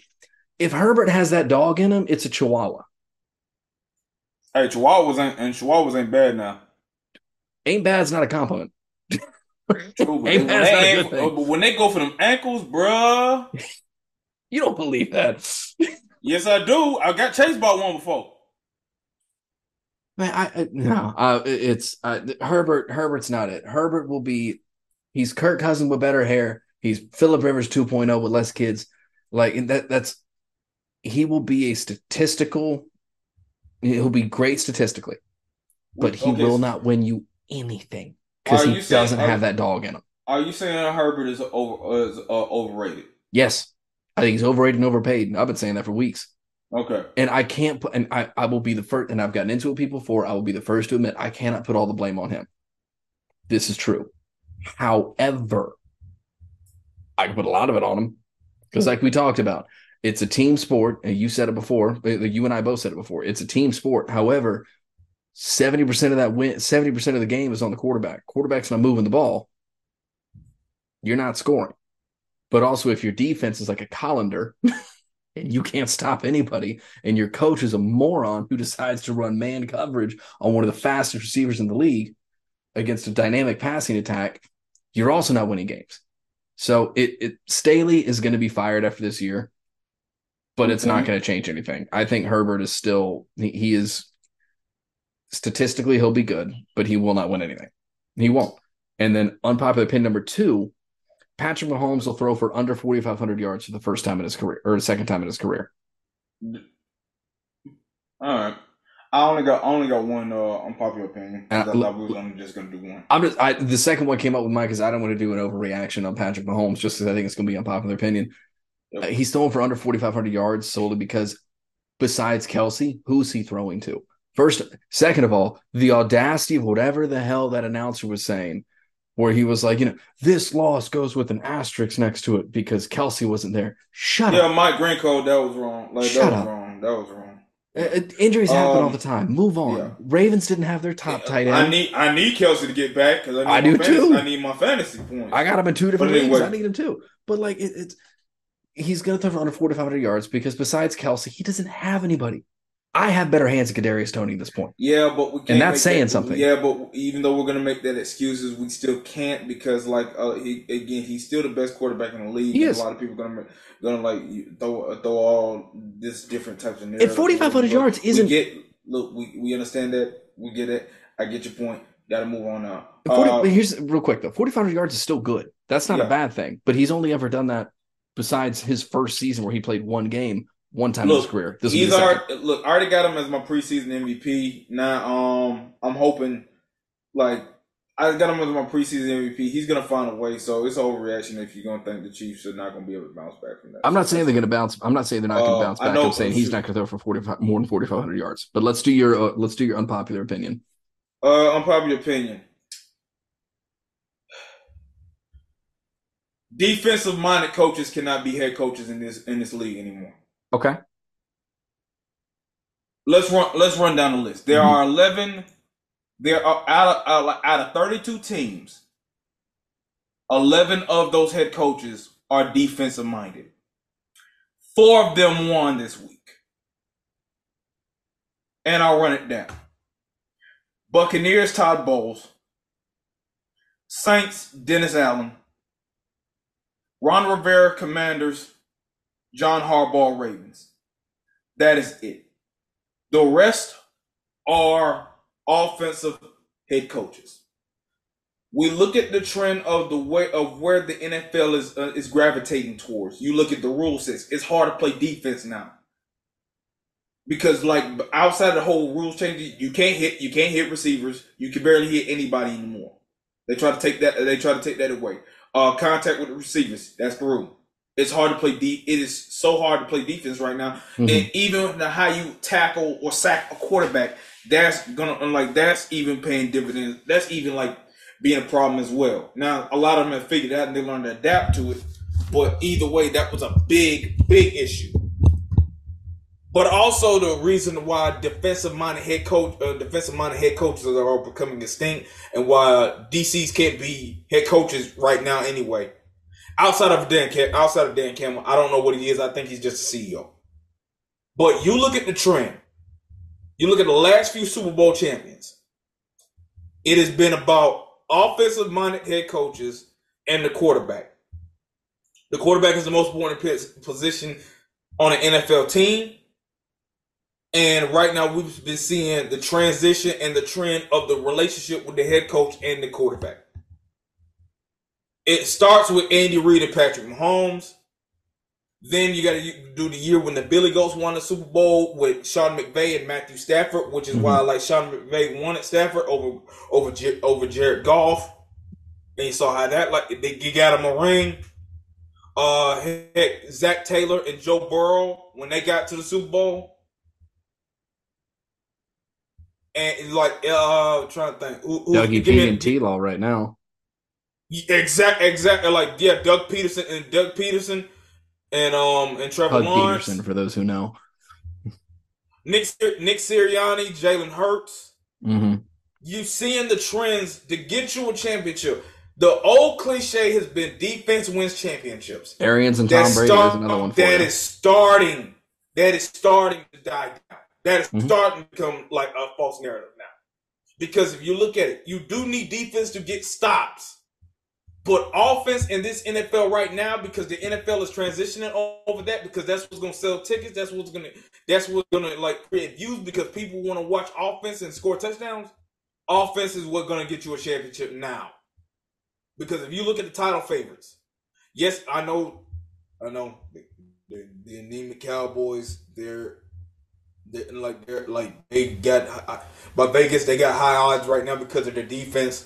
if Herbert has that dog in him, it's a chihuahua. Hey, chihuahuas ain't and chihuahuas ain't bad now. Ain't bad's not a compliment. True, but, when they, but when they go for them ankles, bruh. You don't believe that. yes, I do. I got chased by one before. Man, I, I no, uh, it's uh, Herbert. Herbert's not it. Herbert will be. He's Kirk Cousins with better hair. He's Philip Rivers 2.0 with less kids. Like that. That's he will be a statistical. He'll be great statistically, but he okay. will not win you anything because he saying, doesn't have that dog in him. Are you saying Herbert is over is uh, overrated? Yes, I think he's overrated and overpaid. I've been saying that for weeks. Okay. And I can't put, and I, I will be the first, and I've gotten into it with people before. I will be the first to admit I cannot put all the blame on him. This is true. However, I can put a lot of it on him because, like we talked about, it's a team sport. And you said it before. Uh, you and I both said it before. It's a team sport. However, 70% of that win 70% of the game is on the quarterback. Quarterback's not moving the ball. You're not scoring. But also if your defense is like a colander *laughs* and you can't stop anybody and your coach is a moron who decides to run man coverage on one of the fastest receivers in the league against a dynamic passing attack, you're also not winning games. So it, it Staley is going to be fired after this year, but it's not going to change anything. I think Herbert is still he, he is statistically he'll be good, but he will not win anything. He won't. And then unpopular pin number two, Patrick Mahomes will throw for under 4,500 yards for the first time in his career or the second time in his career. All right. I only got only got one uh, unpopular opinion. Uh, I thought we was only just gonna do one. I'm just I, the second one came up with Mike because I don't want to do an overreaction on Patrick Mahomes just because I think it's gonna be unpopular opinion. Yep. Uh, he's throwing for under 4,500 yards solely because besides Kelce, who's he throwing to? First, second of all, the audacity of whatever the hell that announcer was saying, where he was like, you know, this loss goes with an asterisk next to it because Kelce wasn't there. Shut yeah, up. Yeah, Mike Greenco, that was wrong. Like Shut that was up. wrong. That was wrong. Uh, uh injuries um, happen all the time. Move on. Yeah. Ravens didn't have their top yeah, tight end. I need I need Kelce to get back because I, I do fantasy, too. I need my fantasy points. I got him in two different leagues. I need him too. But like it, it's he's gonna throw for under four to five hundred yards because besides Kelce, he doesn't have anybody. I have better hands than Kadarius Toney at this point. Yeah, but we can't. And that's saying that, something. Yeah, but even though we're gonna make that excuses, we still can't because, like, uh, he again, he's still the best quarterback in the league. He is. A lot of people gonna gonna like throw throw all this different types of. If forty five hundred yards isn't get look, we we understand that. We get it. I get your point. Got to move on now. 40, uh, here's real quick though. Forty five hundred yards is still good. That's not yeah. a bad thing. But he's only ever done that besides his first season where he played one game one time look, in his career. This he's already, look, I already got him as my preseason MVP. Now, um, I'm hoping, like, I got him as my preseason MVP. He's gonna find a way. So it's overreaction if you're gonna think the Chiefs are not gonna be able to bounce back from that. I'm not saying they're gonna bounce. I'm not saying they're not gonna uh, bounce back. I'm saying he's not gonna throw for 45 more than 4,500 yards. But let's do your uh, let's do your unpopular opinion. Uh, unpopular opinion. Defensive minded coaches cannot be head coaches in this in this league anymore. Okay. Let's run. Let's run down the list. There mm-hmm. are eleven. There are out of, out of thirty-two teams. Eleven of those head coaches are defensive minded. Four of them won this week, and I'll run it down. Buccaneers Todd Bowles, Saints Dennis Allen, Ron Rivera Commanders, John Harbaugh Ravens. That is it. The rest are offensive head coaches. We look at the trend of the way of where the NFL is uh, is gravitating towards. You look at the rule sets. It's hard to play defense now because like outside of the whole rules changes, you can't hit you can't hit receivers. You can barely hit anybody anymore. They try to take that they try to take that away. Uh, contact with the receivers. That's the rule. It's hard to play deep. It is so hard to play defense right now. Mm-hmm. And even how you tackle or sack a quarterback, that's gonna like that's even paying dividends. That's even like being a problem as well. Now a lot of them have figured out and they learned to adapt to it. But either way, that was a big, big issue. But also the reason why defensive minded head coach, uh, defensive minded head coaches are all becoming extinct, and why DCs can't be head coaches right now anyway outside of Dan Cam- outside of Dan Campbell, I don't know what he is. I think he's just a CEO. But you look at the trend. You look at the last few Super Bowl champions. It has been about offensive minded head coaches and the quarterback. The quarterback is the most important position on an NFL team. And right now, we've been seeing the transition and the trend of the relationship with the head coach and the quarterback. It starts with Andy Reid and Patrick Mahomes. Then you got to do the year when the Billy Goats won the Super Bowl with Sean McVay and Matthew Stafford, which is mm-hmm. why I like Sean McVay won at Stafford over over over Jared Goff. And you saw how that like they you got him a ring. Uh, heck, Zac Taylor and Joe Burrow when they got to the Super Bowl. And like, uh, trying to think, who, who, Dougie P and T Law right now. Exact, exactly. Like yeah, Doug Pederson and Doug Pederson and um and Trevor Doug Lawrence. Pederson for those who know. Nick Nick Sirianni, Jalen Hurts. Mm-hmm. You seeing the trends to get you a championship. The old cliche has been defense wins championships. Arians and Tom Brady start, is another one. That is starting. That is starting to die down. That is mm-hmm. starting to become like a false narrative now. Because if you look at it, you do need defense to get stops. But offense in this NFL right now, because the NFL is transitioning over that, because that's what's gonna sell tickets. That's what's gonna that's what's gonna like create views because people want to watch offense and score touchdowns. Offense is what's gonna get you a championship now. Because if you look at the title favorites, yes, I know, I know the, the anemic Cowboys. They're they're like they're like they got, but Vegas they got high odds right now because of their defense.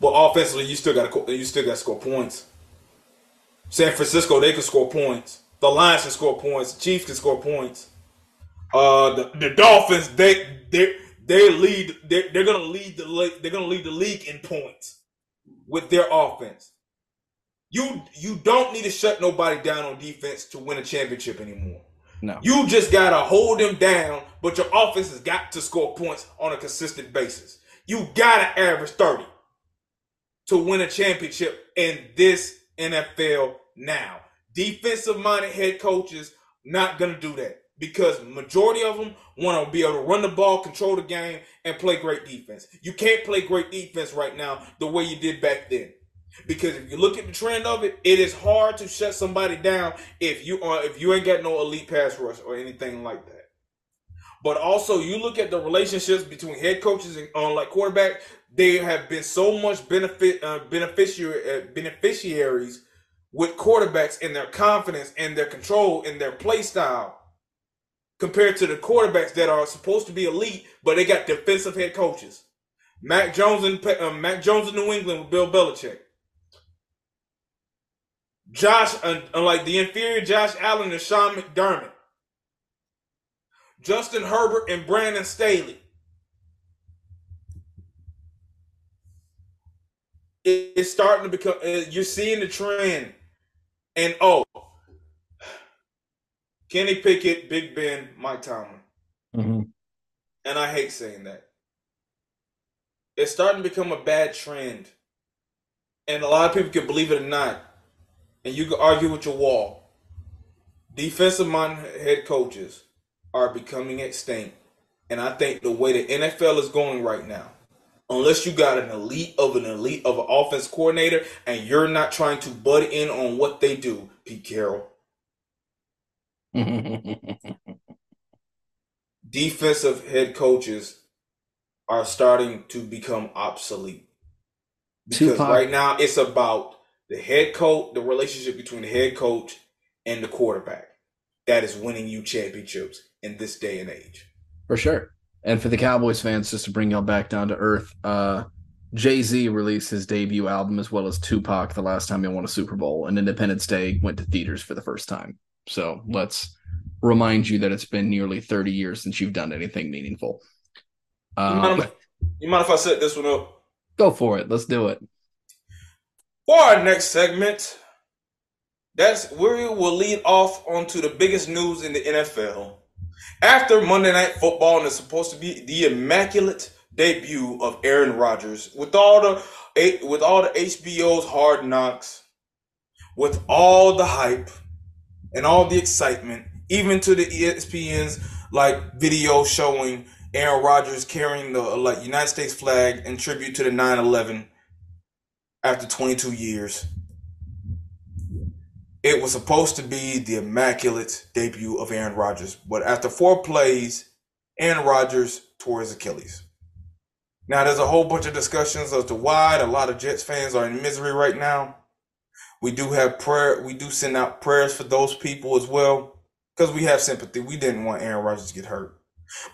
But offensively, you still got to you still got to score points. San Francisco, they can score points. The Lions can score points. The Chiefs can score points. Uh, the, the Dolphins, they they they lead. They're, they're gonna lead the they're gonna lead the league in points with their offense. You you don't need to shut nobody down on defense to win a championship anymore. No. You just gotta hold them down, but your offense has got to score points on a consistent basis. You gotta average 30 to win a championship in this NFL now. Defensive minded head coaches not going to do that. because majority of them want to be able to run the ball, control the game, and play great defense. You can't play great defense right now the way you did back then. Because if you look at the trend of it, it is hard to shut somebody down if you are if you ain't got no elite pass rush or anything like that. But also, you look at the relationships between head coaches and uh, like quarterback. They have been so much benefit uh, beneficiary uh, beneficiaries with quarterbacks in their confidence and their control in their play style compared to the quarterbacks that are supposed to be elite, but they got defensive head coaches. Mac Jones and uh, Mac Jones in New England with Bill Belichick. Josh, unlike the inferior Josh Allen and Sean McDermott. Justin Herbert and Brandon Staley. It's starting to become, uh, you're seeing the trend. And oh, Kenny Pickett, Big Ben, Mike Tomlin. Mm-hmm. And I hate saying that. It's starting to become a bad trend. And a lot of people can believe it or not. And you can argue with your wall. Defensive mind head coaches are becoming extinct. And I think the way the NFL is going right now, unless you got an elite of an elite of an offense coordinator and you're not trying to butt in on what they do, Pete Carroll. *laughs* defensive head coaches are starting to become obsolete. Because Tupac. right now it's about the head coach, the relationship between the head coach and the quarterback that is winning you championships in this day and age. For sure. And for the Cowboys fans, just to bring y'all back down to earth, uh, Jay Z released his debut album as well as Tupac the last time he won a Super Bowl, and Independence Day went to theaters for the first time. So let's remind you that it's been nearly 30 years since you've done anything meaningful. Um, you, mind if, you mind if I set this one up? Go for it. Let's do it. For our next segment, that's where we will lead off onto the biggest news in the NFL. After Monday Night Football, and it's supposed to be the immaculate debut of Aaron Rodgers, with all the with all the HBO's Hard Knocks, with all the hype and all the excitement, even to the ESPN's like video showing Aaron Rodgers carrying the like United States flag in tribute to the 9/11 after 22 years. It was supposed to be the immaculate debut of Aaron Rodgers, but after four plays, Aaron Rodgers tore his Achilles. Now, there's a whole bunch of discussions as to why a lot of Jets fans are in misery right now. We do have prayer. We do send out prayers for those people as well because we have sympathy. We didn't want Aaron Rodgers to get hurt,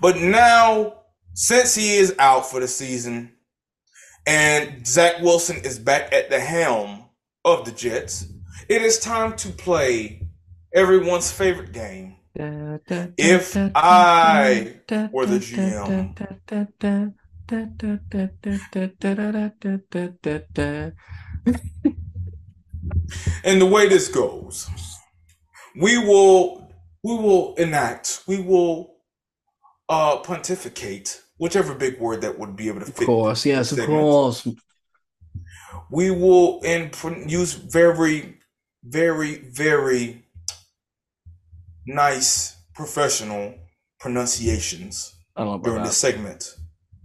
but now since he is out for the season and Zach Wilson is back at the helm of the Jets, it is time to play everyone's favorite game. If I were the GM. and the way this goes, we will we will enact, we will uh pontificate, whichever big word that would be able to fit. Of course, yes, of course. We will and use very very, very nice professional pronunciations during that. this segment.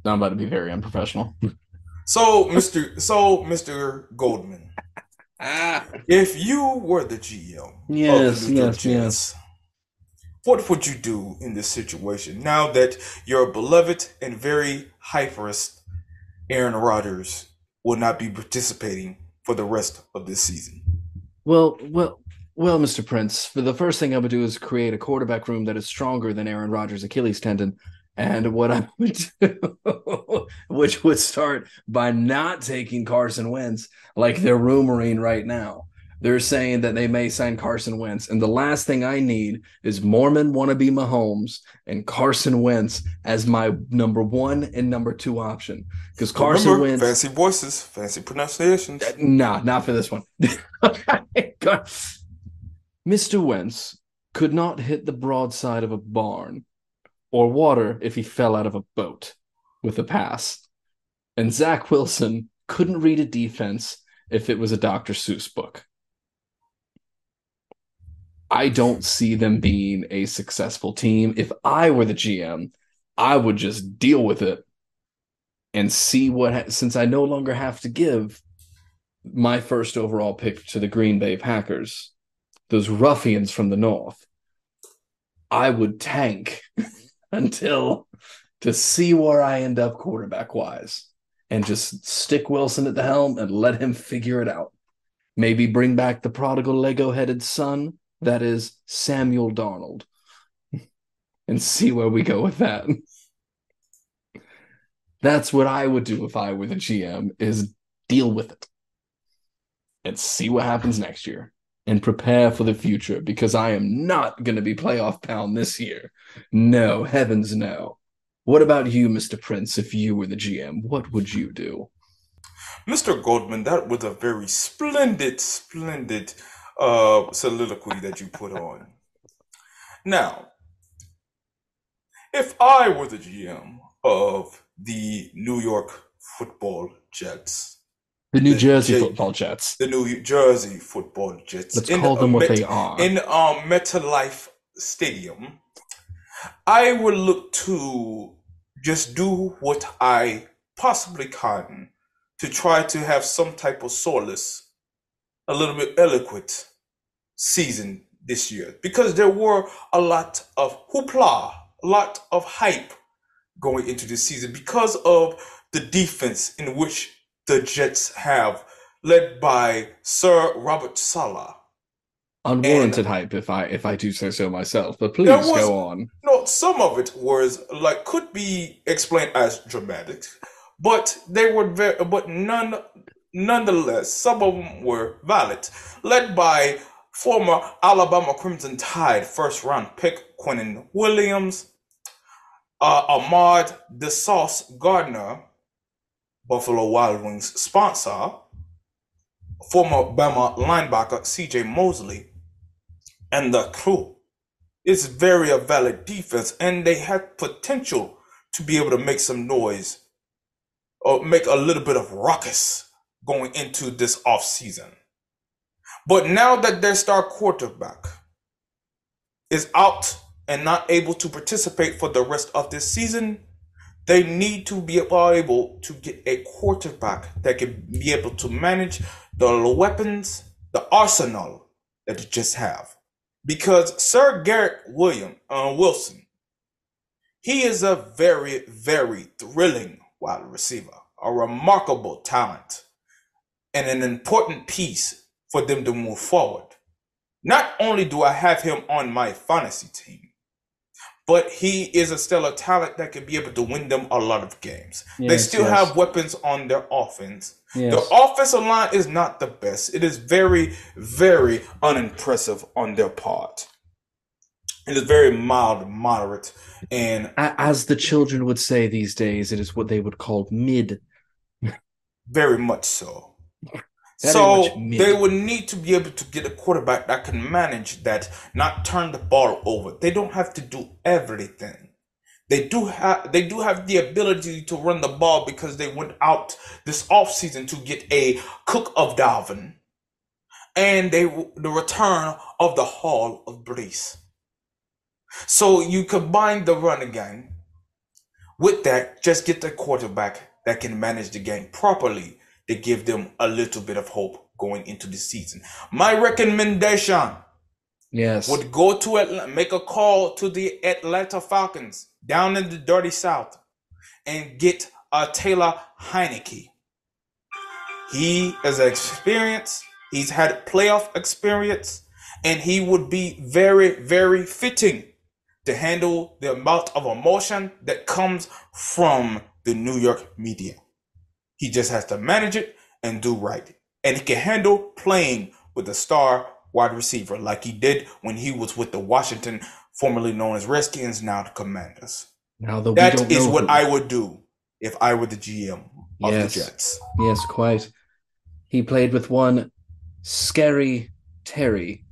I'm about to be very unprofessional. *laughs* so, Mr. So, Mr. Goldman, ah. if you were the GM, yes, the yes, yes, what would you do in this situation now that your beloved and very hyperist Aaron Rodgers will not be participating for the rest of this season? Well, well, well, Mr. Prince, for the first thing I would do is create a quarterback room that is stronger than Aaron Rodgers' Achilles tendon. And what I would *laughs* do, which would start by not taking Carson Wentz like they're rumoring right now. They're saying that they may sign Carson Wentz. And the last thing I need is Mormon wannabe Mahomes and Carson Wentz as my number one and number two option. Because Carson Remember, Wentz. Fancy voices, fancy pronunciations. Uh, nah, not for this one. *laughs* Mr. Wentz could not hit the broadside of a barn or water if he fell out of a boat with a pass. And Zach Wilson couldn't read a defense if it was a Dr. Seuss book. I don't see them being a successful team. If I were the GM, I would just deal with it and see what ha- since I no longer have to give my first overall pick to the Green Bay Packers, those ruffians from the north. I would tank *laughs* until to see where I end up quarterback wise and just stick Wilson at the helm and let him figure it out. Maybe bring back the prodigal Lego headed son, that is Samuel Darnold, and see where we go with that. That's what I would do if I were the GM is deal with it and see what happens next year and prepare for the future because I am not going to be playoff pound this year. No, heavens no. What about you, Mr. Prince, if you were the GM? What would you do? Mr. Goldman, that was a very splendid, splendid uh, soliloquy that you put on. Now, if I were the GM of the New York football Jets, the New the Jersey J- football Jets, the New Jersey football Jets, let's in, call them what Met- they are, in um, MetLife Stadium, I would look to just do what I possibly can to try to have some type of solace, a little bit eloquent season this year because there were a lot of hoopla, a lot of hype going into this season because of the defense in which the Jets have, led by Sir Robert Saleh. Unwarranted and hype, if I if I do say so myself. But please was, go on. No, some of it was like could be explained as dramatic, but they were very, but none, nonetheless, some of them were valid. Led by former Alabama Crimson Tide first round pick Quinnen Williams, uh, Ahmad the Sauce Gardner, Buffalo Wild Wings sponsor, former Bama linebacker CJ Mosley, and the crew. It's very a valid defense, and they had potential to be able to make some noise or make a little bit of ruckus going into this offseason. But now that their star quarterback is out and not able to participate for the rest of this season, they need to be able to get a quarterback that can be able to manage the weapons, the arsenal that they just have. Because Sir Garrett William uh, Wilson, he is a very, very thrilling wide receiver, a remarkable talent, and an important piece for them to move forward. Not only do I have him on my fantasy team, but he is a stellar talent that can be able to win them a lot of games. Yes, they still yes. have weapons on their offense. Yes. The offensive line is not the best. It is very, very unimpressive on their part. It is very mild, moderate, and as the children would say these days, it is what they would call mid. Very much so. So they would need to be able to get a quarterback that can manage that, not turn the ball over. They don't have to do everything. They do have they do have the ability to run the ball because they went out this offseason to get a cook of Dalvin and they the return of the Hall of Breece. So you combine the run again with that, just get the quarterback that can manage the game properly to give them a little bit of hope going into the season. My recommendation yes would go to Atlanta, make a call to the Atlanta Falcons down in the dirty south and get a Taylor Heinicke. He is experienced, he's had playoff experience, and he would be very, very fitting to handle the amount of emotion that comes from the New York media. He just has to manage it and do right. And he can handle playing with a star wide receiver like he did when he was with the Washington, formerly known as Redskins, now the Commanders. Now that, that is what who. I would do if I were the GM of yes. the Jets. Yes, quite. He played with one scary Terry.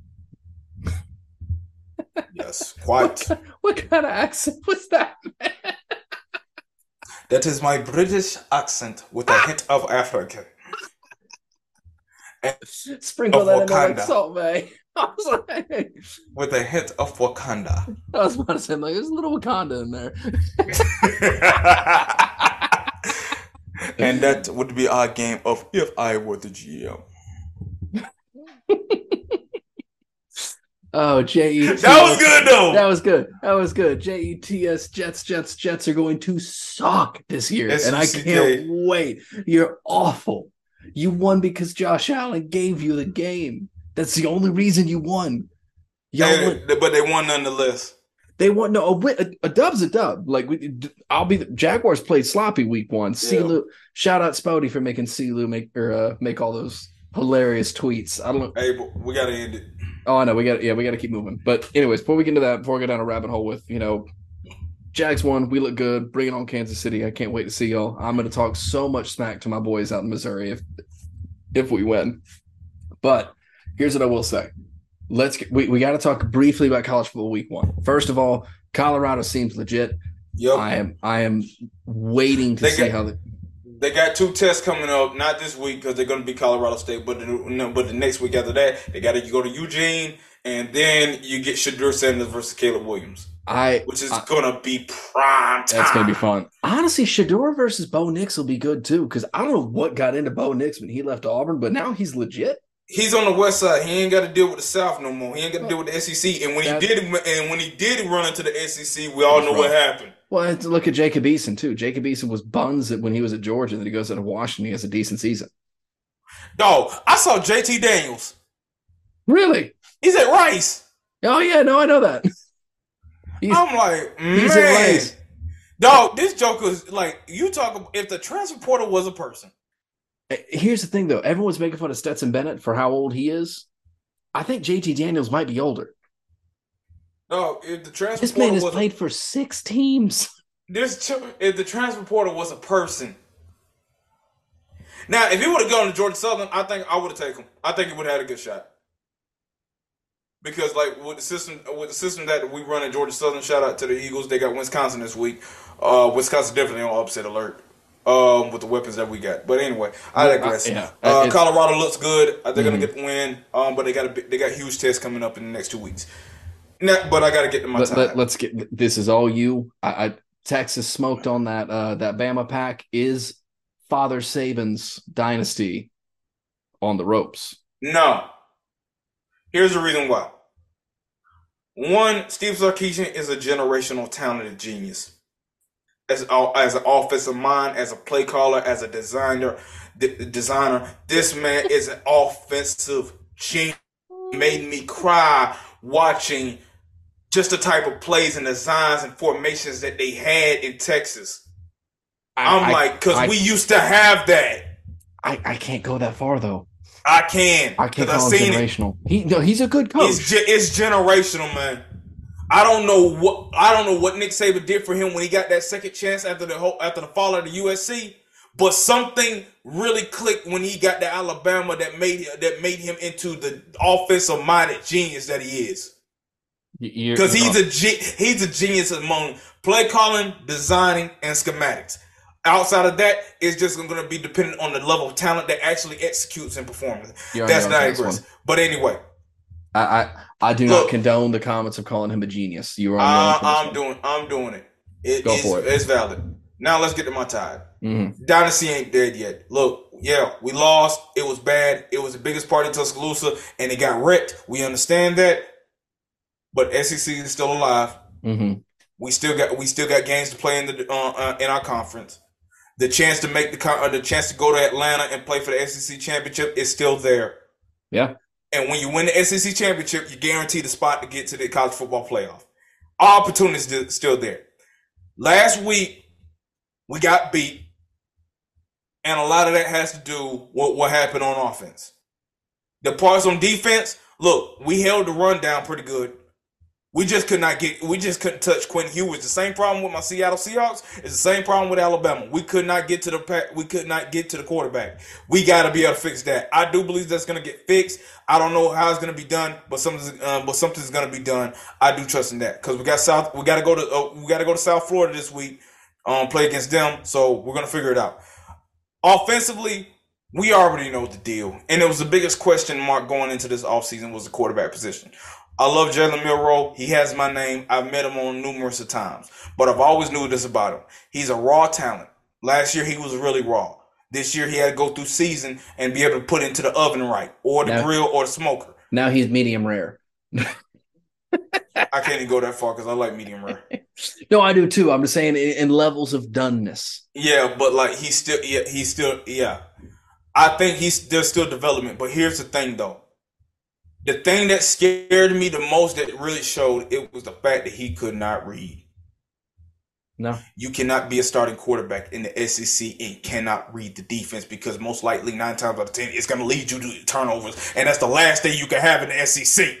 yes, quite. What, *laughs* what kind of accent was that? That is my British accent with a ah! hint of Africa. Sprinkle that in there like Salt. I was like, with a hint of Wakanda. *laughs* I was about to say, like, there's a little Wakanda in there. *laughs* and that would be our game of if I were the GM. *laughs* oh, J E. That was good though. That was good. That was good. J E T S Jets Jets Jets are going to suck this year, and I can't wait. You're awful. You won because Josh Allen gave you the game. That's the only reason you won. Y'all but they won nonetheless. They won no a, a, a, dub's a dub. Like we, I'll be the Jaguars played sloppy week one. Yeah. shout out Spouty for making CeeLo make or uh, make all those hilarious tweets. I don't know. Hey, we gotta end it. Oh, I know. We got yeah, we got to keep moving. But anyways, before we get into that, before we go down a rabbit hole with you know, Jags won. We look good. Bring it on, Kansas City. I can't wait to see y'all. I'm going to talk so much smack to my boys out in Missouri if if we win. But here's what I will say let's get, we, we got to talk briefly about college football week one. First of all, Colorado seems legit. Yep. I am I am waiting to they see got, how the, they got two tests coming up. Not this week because they're going to be Colorado State, but the, but the next week after that, they got to go to Eugene, and then you get Shedeur Sanders versus Caleb Williams. I which is I, gonna be prime time. That's gonna be fun. Honestly, Shedeur versus Bo Nix will be good too because I don't know what got into Bo Nix when he left Auburn, but now he's legit he's on the west side. He ain't got to deal with the South no more. He ain't got to deal with the SEC. And when That's, he did, and when he did run into the SEC, we all know what happened. Well, look at Jacob Eason too. Jacob Eason was buns when he was at Georgia, and then he goes into Washington. He has a decent season. No, I saw JT Daniels. Really? He's at Rice. Oh yeah, no, I know that. He's, *laughs* I'm like, he's man. at Rice. Dog, this Joker's like you talk. If the transfer portal was a person, eh, Here's the thing, though. Everyone's making fun of Stetson Bennett for how old he is. I think JT Daniels might be older. No, if the transfer this man has played a, for six teams. This if the transfer portal was a person. Now, if he would have gone to Georgia Southern, I think I would have taken him. I think he would have had a good shot. Because like with the system with the system that we run at Georgia Southern, shout out to the Eagles. They got Wisconsin this week. Uh, Wisconsin definitely on upset alert um, with the weapons that we got. But anyway, I digress. Yeah, uh, Colorado looks good. They're mm-hmm. gonna get the win. Um, but they got a they got huge tests coming up in the next two weeks. Now, but I got to get to my let, time. Let, us get this is all you. I, I Texas smoked on that uh that Bama pack is Father Saban's dynasty on the ropes. No. Here's the reason why. One, Steve Sarkisian is a generational talented genius as as an offensive mind, as a play caller, as a designer. D- designer, this man is an offensive genius. Made me cry watching just the type of plays and designs and formations that they had in Texas. I, am like, because we used to have that. I, I can't go that far though. I can. I can't call him generational. It. He no, he's a good coach. It's, ge- it's generational, man. I don't know what I don't know what Nick Saban did for him when he got that second chance after the whole, after the fall of the USC, but something really clicked when he got to Alabama that made that made him into the offensive minded genius that he is. Because he's a he's a genius among play calling, designing, and schematics. Outside of that, it's just going to be dependent on the level of talent that actually executes and performs. That's digress. But anyway, I, I I do Look, not condone the comments of calling him a genius. You are. Uh, I'm doing. I'm doing it. it Go for it. It's valid. Now let's get to my tide. Mm-hmm. Dynasty ain't dead yet. Look, yeah, we lost. It was bad. It was the biggest party in Tuscaloosa, and it got wrecked. We understand that, but SEC is still alive. Mm-hmm. We still got we still got games to play in the uh, uh, in our conference. The chance to make the uh, the chance to go to Atlanta and play for the SEC championship is still there. Yeah, and when you win the SEC championship, you guarantee the spot to get to the college football playoff. All opportunities still there. Last week, we got beat. And a lot of that has to do with what happened on offense. The parts on defense, look, we held the run down pretty good. We just could not get. We just couldn't touch Quinn Ewers. The same problem with my Seattle Seahawks. It's the same problem with Alabama. We could not get to the. We could not get to the quarterback. We got to be able to fix that. I do believe that's going to get fixed. I don't know how it's going to be done, but something's. Um, but something's going to be done. I do trust in that because we got South. We got to go to. Uh, we got to go to South Florida this week. Um, play against them. So we're going to figure it out. Offensively, we already know the deal. And it was the biggest question mark going into this offseason was the quarterback position. I love Jalen Milroe. He has my name. I've met him on numerous of times, but I've always knew this about him. He's a raw talent. Last year he was really raw. This year he had to go through season and be able to put into the oven right, or the now, grill, or the smoker. Now he's medium rare. I can't even go that far because I like medium rare. *laughs* no, I do too. I'm just saying in, in levels of doneness. Yeah, but like he's still, yeah, he's still, yeah. I think he's there's still development. But here's the thing, though. The thing that scared me the most that really showed it was the fact that he could not read. No. You cannot be a starting quarterback in the SEC and cannot read the defense because most likely nine times out of ten it's going to lead you to turnovers, and that's the last thing you can have in the SEC.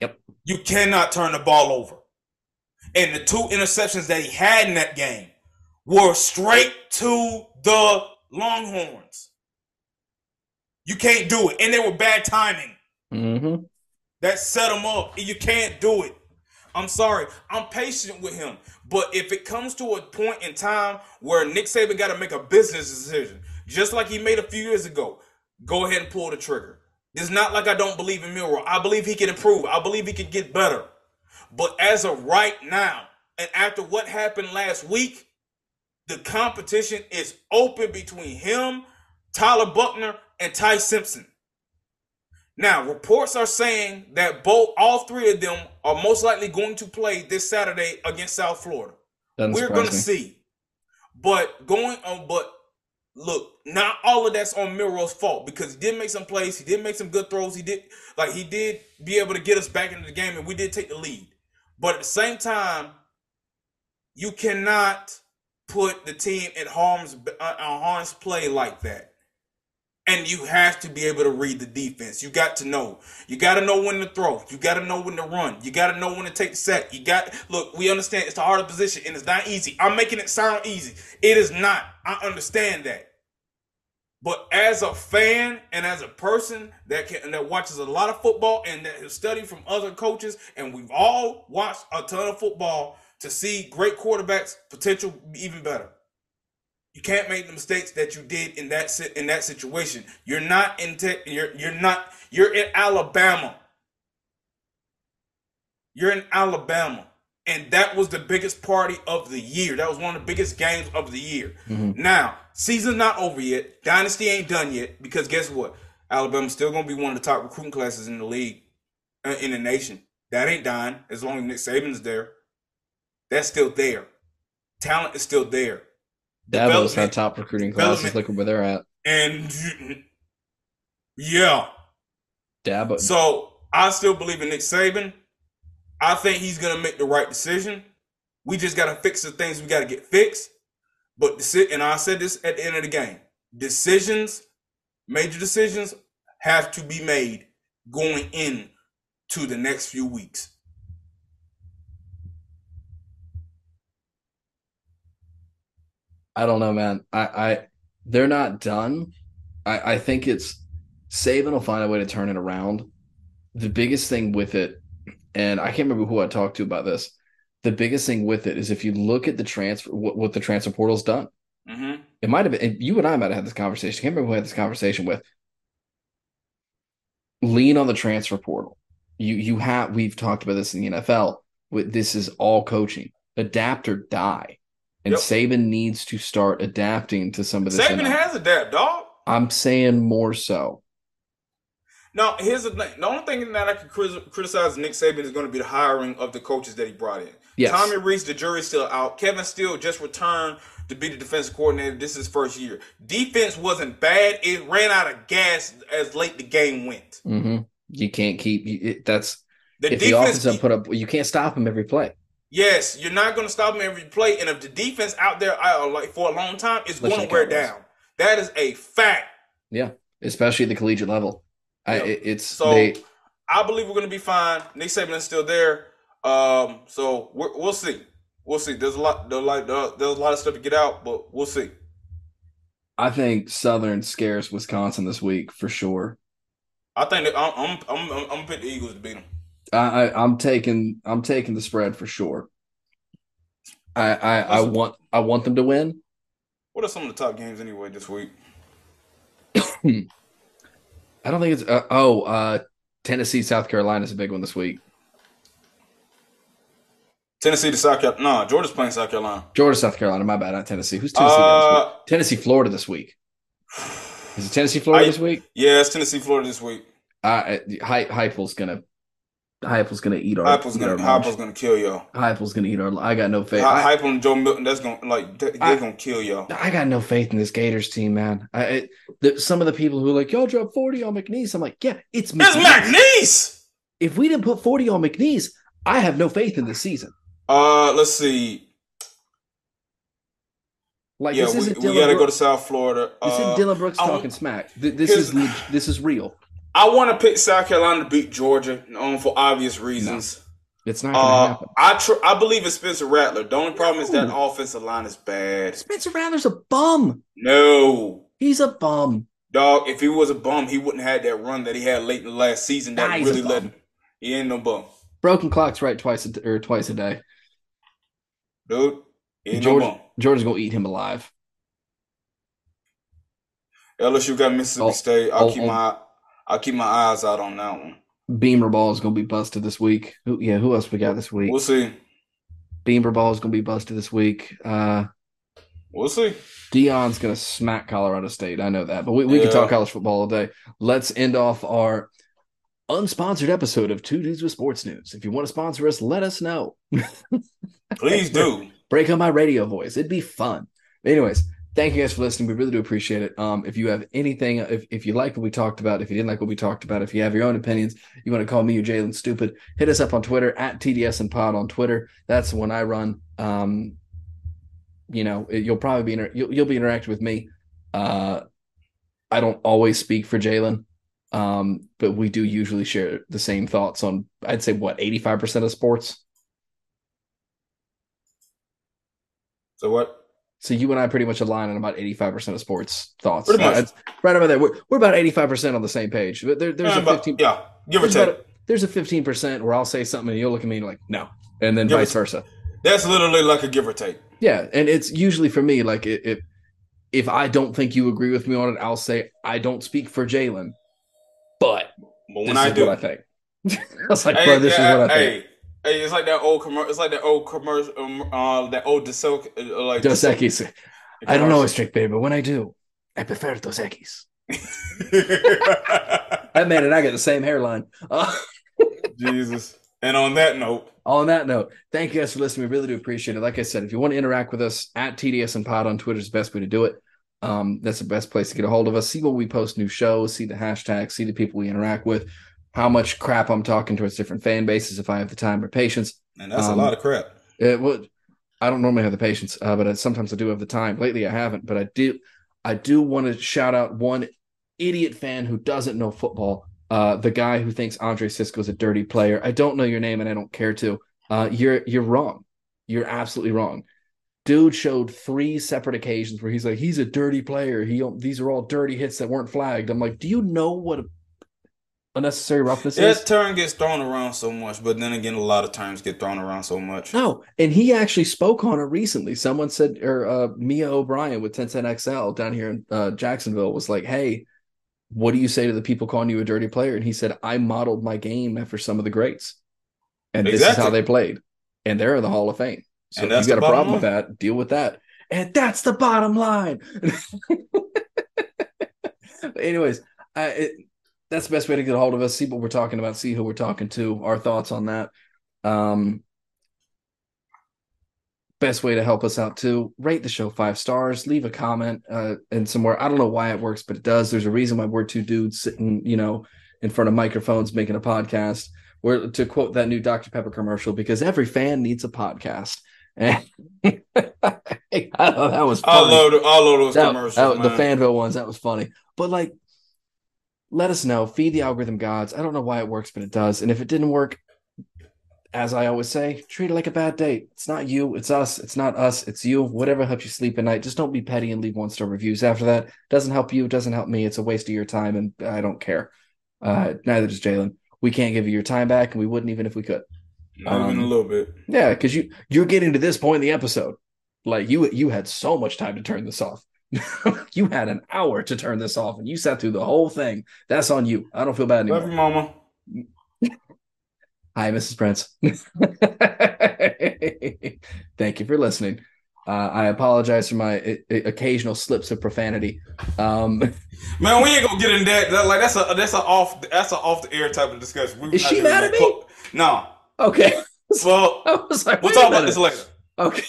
Yep. You cannot turn the ball over. And the two interceptions that he had in that game were straight to the Longhorns. You can't do it, and they were bad timing. Mm-hmm. That set him up. You can't do it. I'm sorry. I'm patient with him. But if it comes to a point in time where Nick Saban got to make a business decision, just like he made a few years ago, go ahead and pull the trigger. It's not like I don't believe in Milroe. I believe he can improve. I believe he can get better. But as of right now, and after what happened last week, the competition is open between him, Tyler Buchner, and Ty Simpson. Now, reports are saying that both all three of them are most likely going to play this Saturday against South Florida. Doesn't We're going to see. But going on, but look, not all of that's on Milroe's fault because he did make some plays, he did make some good throws, he did like he did be able to get us back into the game, and we did take the lead. But at the same time, you cannot put the team at harm's uh, harm's play like that. And you have to be able to read the defense. You got to know. You got to know when to throw. You got to know when to run. You got to know when to take the set. You got look. We understand it's the hardest position and it's not easy. I'm making it sound easy. It is not. I understand that. But as a fan and as a person that can that watches a lot of football and that has studied from other coaches, and we've all watched a ton of football to see great quarterbacks potential even better. You can't make the mistakes that you did in that in that situation. You're not in te- you're you're not you're in Alabama. You're in Alabama. And that was the biggest party of the year. That was one of the biggest games of the year. Mm-hmm. Now, season's not over yet. Dynasty ain't done yet because guess what? Alabama's still going to be one of the top recruiting classes in the league, uh, in the nation. That ain't dying as long as Nick Saban's there. That's still there. Talent is still there. Dabo's had top recruiting classes. Look where they're at. And yeah, Dabo. So I still believe in Nick Saban. I think he's gonna make the right decision. We just gotta fix the things we gotta get fixed. But and I said this at the end of the game: decisions, major decisions, have to be made going in to the next few weeks. I don't know, man. I, I they're not done. I, I think it's Saban will find a way to turn it around. The biggest thing with it, and I can't remember who I talked to about this. The biggest thing with it is if you look at the transfer, what, what the transfer portal's done. Mm-hmm. It might have been, you and I might have had this conversation. I can't remember who I had this conversation with. Lean on the transfer portal. You you have we've talked about this in the NFL. With this is all coaching. Adapt or die. And yep. Saban needs to start adapting to some of this. Saban has adapted, dog. I'm saying more so. Now, here's the thing. The only thing that I can criticize Nick Saban is going to be the hiring of the coaches that he brought in. Yes. Tommy Rees, the jury's still out. Kevin Steele just returned to be the defensive coordinator. This is his first year. Defense wasn't bad. It ran out of gas as late the game went. Mm-hmm. You can't keep it, that's the if defense, the offense doesn't put up. You can't stop him every play. Yes, you're not going to stop them every play, and if the defense out there uh, like for a long time is going to wear down, that is a fact. Yeah, especially at the collegiate level. I, it's so. They, I believe we're going to be fine. Nick Saban is still there, um, so we will see. We'll see. There's a lot. There's a lot. There's a lot of stuff to get out, but we'll see. I think Southern scares Wisconsin this week for sure. I think that I'm I'm I'm, I'm gonna pick the Eagles to beat them. I, I am taking I'm taking the spread for sure. I I, I want I want them to win. What are some of the top games anyway this week? *clears throat* I don't think it's. Uh, oh, uh, Tennessee, South Carolina is a big one this week. Tennessee to South Carolina. No, Georgia's playing South Carolina. Georgia, South Carolina. My bad. Not Tennessee. Who's Tennessee? Uh, Tennessee, Florida this week. Is it Tennessee, Florida I, this week? Yeah, it's Tennessee, Florida this week. Uh, Heupel's gonna Heupel's gonna eat our. Heupel's gonna Heupel's gonna kill y'all. Heupel's gonna eat our. I got no faith. Heupel and Joe Milton. That's gonna like they're I, gonna kill y'all. I got no faith in this Gators team, man. I it, the, some of the people who are like y'all drop forty on McNeese. I'm like, yeah, it's McNeese. It's McNeese. If we didn't put forty on McNeese, I have no faith in this season. Uh, let's see. Like yeah, we, we got to go to South Florida. This uh, isn't Dillon Brooks talking smack. This is this is real. I want to pick South Carolina to beat Georgia um, for obvious reasons. No, it's not. Uh, happen. I tr- I believe it's Spencer Rattler. The only problem is that offensive line is bad. Spencer Rattler's a bum. No, he's a bum. Dog, if he was a bum, he wouldn't have had that run that he had late in the last season. That nah, really led. Him. He ain't no bum. Broken clocks right twice a, or twice a day. Dude, George, no Georgia's gonna eat him alive. LSU got Mississippi oh, State. I'll oh, keep oh. my I'll keep my eyes out on that one. Beamer ball is gonna be busted this week. Who, yeah, who else we got this week? We'll see. Beamer ball is gonna be busted this week. Uh, we'll see. Deion's gonna smack Colorado State. I know that, but we, we yeah. can talk college football all day. Let's end off our unsponsored episode of Two Dudes with Sports News. If you want to sponsor us, let us know. *laughs* Please do. Break on my radio voice. It'd be fun. Anyways, thank you guys for listening. We really do appreciate it. Um, if you have anything, if, if you like what we talked about, if you didn't like what we talked about, if you have your own opinions, you want to call me or Jalen stupid, hit us up on Twitter at TDSN Pod on Twitter. That's the one I run. Um, you know, you'll probably be inter- you'll, you'll be interacting with me. Uh, I don't always speak for Jalen, um, but we do usually share the same thoughts on. I'd say what eighty five percent of sports. So what? So you and I pretty much align on about eighty five percent of sports thoughts. Pretty much. Uh, right about there. We're, we're about eighty five percent on the same page. But there, there's yeah, a fifteen. Yeah, give or take. There's a fifteen percent where I'll say something and you'll look at me like no, and then give vice versa. That's literally like a give or take. Yeah, and it's usually for me like if if I don't think you agree with me on it, I'll say I don't speak for Jalen, but, but when I do, what I think. *laughs* I was like, hey, bro, this yeah, is what I hey, think. Hey, it's like that old commercial. It's like that old commercial. Um, uh, that old Dos, uh, like Dos Equis. I don't know a strict baby, but when I do, I prefer Dos Equis. *laughs* that man and I got the same hairline. Uh, *laughs* Jesus. And on that note, on that note, thank you guys for listening. We really do appreciate it. Like I said, if you want to interact with us at TDSN Pod on Twitter is the best way to do it. Um, that's the best place to get a hold of us. See what we post new shows, see the hashtags, see the people we interact with how much crap I'm talking towards different fan bases if I have the time or patience. And that's um, a lot of crap. It would. I don't normally have the patience, uh, but I, sometimes I do have the time. Lately, I haven't, but I do. I do want to shout out one idiot fan who doesn't know football. Uh, the guy who thinks Andre Cisco is a dirty player. I don't know your name, and I don't care to. Uh, you're you're wrong. You're absolutely wrong. Dude showed three separate occasions where he's like, he's a dirty player. He these are all dirty hits that weren't flagged. I'm like, do you know what a unnecessary roughness that term gets thrown around so much, but then again, a lot of terms get thrown around so much. No, and he actually spoke on it recently. Someone said, or uh, Mia O'Brien with 1010XL down here in uh, Jacksonville was like, "Hey, what do you say to the people calling you a dirty player?" And he said, "I modeled my game after some of the greats, and exactly. this is how they played, and they're in the Hall of Fame. So if you got a problem line. with that, deal with that." And that's the bottom line. *laughs* anyways, I, it, that's the best way to get a hold of us. See what we're talking about. See who we're talking to. Our thoughts on that. Um, best way to help us out too. Rate the show five stars. Leave a comment uh, and somewhere. I don't know why it works, but it does. There's a reason why we're two dudes sitting, you know, in front of microphones making a podcast. We're to quote that new Dr Pepper commercial because every fan needs a podcast. *laughs* I that was funny. I love, I love those that, commercials. That, the Fanville ones, that was funny. But like let us know. Feed the algorithm gods. I don't know why it works, but it does. And if it didn't work, as I always say, treat it like a bad date. It's not you, it's us. It's not us, it's you. Whatever helps you sleep at night. Just don't be petty and leave one star reviews after that. Doesn't help you, doesn't help me. It's a waste of your time, and I don't care. Uh, neither does Jalen. We can't give you your time back, and we wouldn't even if we could. Not um, even a little bit. Yeah, because you you're getting to this point in the episode. Like you you had so much time to turn this off. *laughs* you had an hour to turn this off and you sat through the whole thing. That's on you. I don't feel bad anymore. Love you, mama. *laughs* Hi, Mrs. Prince. *laughs* Thank you for listening. Uh, I apologize for my I- I- occasional slips of profanity. Um, Man, we ain't gonna get in that. that- Like that's a that's a off that's a off the air type of discussion. We Is she mad at me? No. okay. Well, I was like, we'll talk about this later. Okay.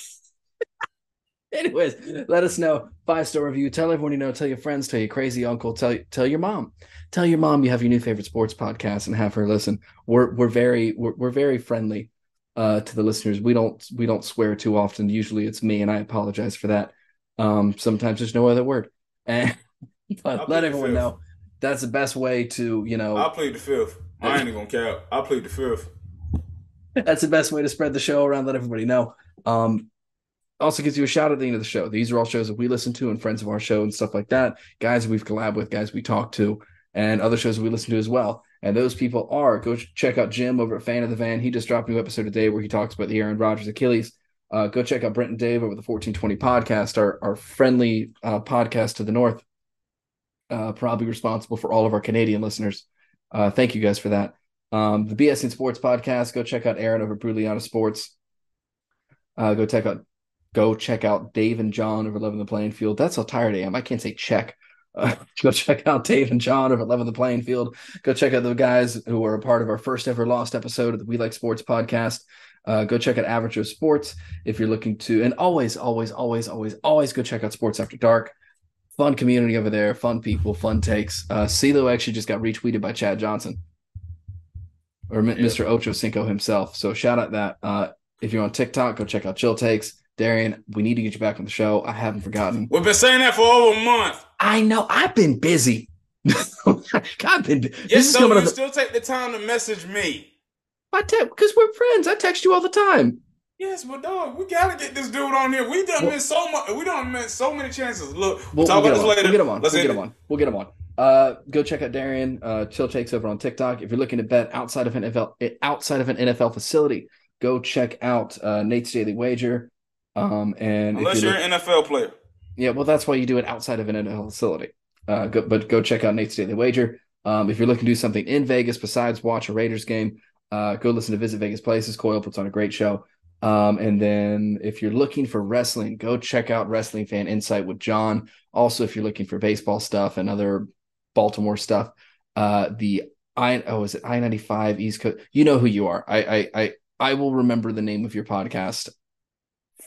*laughs* Anyways, let us know. Five star review. Tell everyone you know. Tell your friends. Tell your crazy uncle. Tell tell your mom. Tell your mom you have your new favorite sports podcast and have her listen. We're we're very we're, we're very friendly uh, to the listeners. We don't we don't swear too often. Usually it's me, and I apologize for that. Um, sometimes there's no other word. *laughs* And but let everyone know that's the best way to you know I'll plead the fifth. I ain't even gonna cap. I'll plead the fifth. *laughs* That's the best way to spread the show around, let everybody know. Um, also gives you a shout at the end of the show. These are all shows that we listen to and friends of our show and stuff like that. Guys we've collabed with, guys we talk to, and other shows we listen to as well. And those people are go check out Jim over at Fan of the Van. He just dropped a new episode today where he talks about the Aaron Rodgers Achilles. Uh, go check out Brent and Dave over the 1420 podcast, our, our friendly uh, podcast to the north, uh, probably responsible for all of our Canadian listeners. Uh, thank you guys for that. Um, the BS in Sports podcast. Go check out Aaron over at Bruliana Sports. Uh, go check out go check out Dave and John over in the Playing Field. That's how tired I am. I can't say check. *laughs* Uh, go check out Dave and John over at Love the Playing Field. Go check out the guys who are a part of our first ever lost episode of the We Like Sports podcast. Uh, go check out Average Joe Sports if you're looking to, and always, always, always, always, always go check out Sports After Dark. Fun community over there, fun people, fun takes. Uh, CeeLo actually just got retweeted by Chad Johnson or Yeah. Mr. Ocho Cinco himself. So shout out that. Uh, if you're on TikTok, go check out Chill Takes. Darian, we need to get you back on the show. I haven't forgotten. We've been saying that for over a month. I know I've been busy. *laughs* I've been. this Yes, is so coming you up. still take the time to message me. I text because we're friends. I text you all the time. Yes, but dog, we gotta get this dude on here. We done Well- missed so much. We done missed so many chances. Look, We'll, we'll, talk we'll about this him on. We'll later. get him on. Let's we'll get him it. on. We'll get him on. Uh, go check out Darian. Uh, Chill takes over on TikTok. If you're looking to bet outside of an NFL, outside of an NFL facility, go check out uh, Nate's Daily Wager. Um, and Unless you're you're an NFL player. Yeah, well, that's why you do it outside of an NFL facility. Uh, go, but go check out Nate's Daily Wager. Um, if you're looking to do something in Vegas besides watch a Raiders game, uh, go listen to Visit Vegas Places. Coyle puts on a great show. Um, and then if you're looking for wrestling, go check out Wrestling Fan Insight with John. Also, if you're looking for baseball stuff and other Baltimore stuff, uh, the I oh is it I ninety five East Coast? You know who you are. I I I I will remember the name of your podcast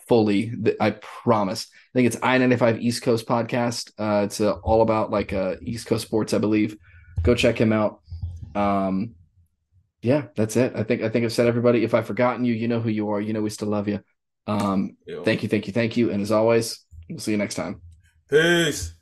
fully. I promise. I think it's I ninety five East Coast podcast. Uh, it's uh, all about like uh, East Coast sports, I believe. Go check him out. Um, yeah, that's it. I think I think I've said everybody. If I've forgotten you, you know who you are. You know we still love you. Um, Yo. thank you, thank you, thank you. And as always, we'll see you next time. Peace.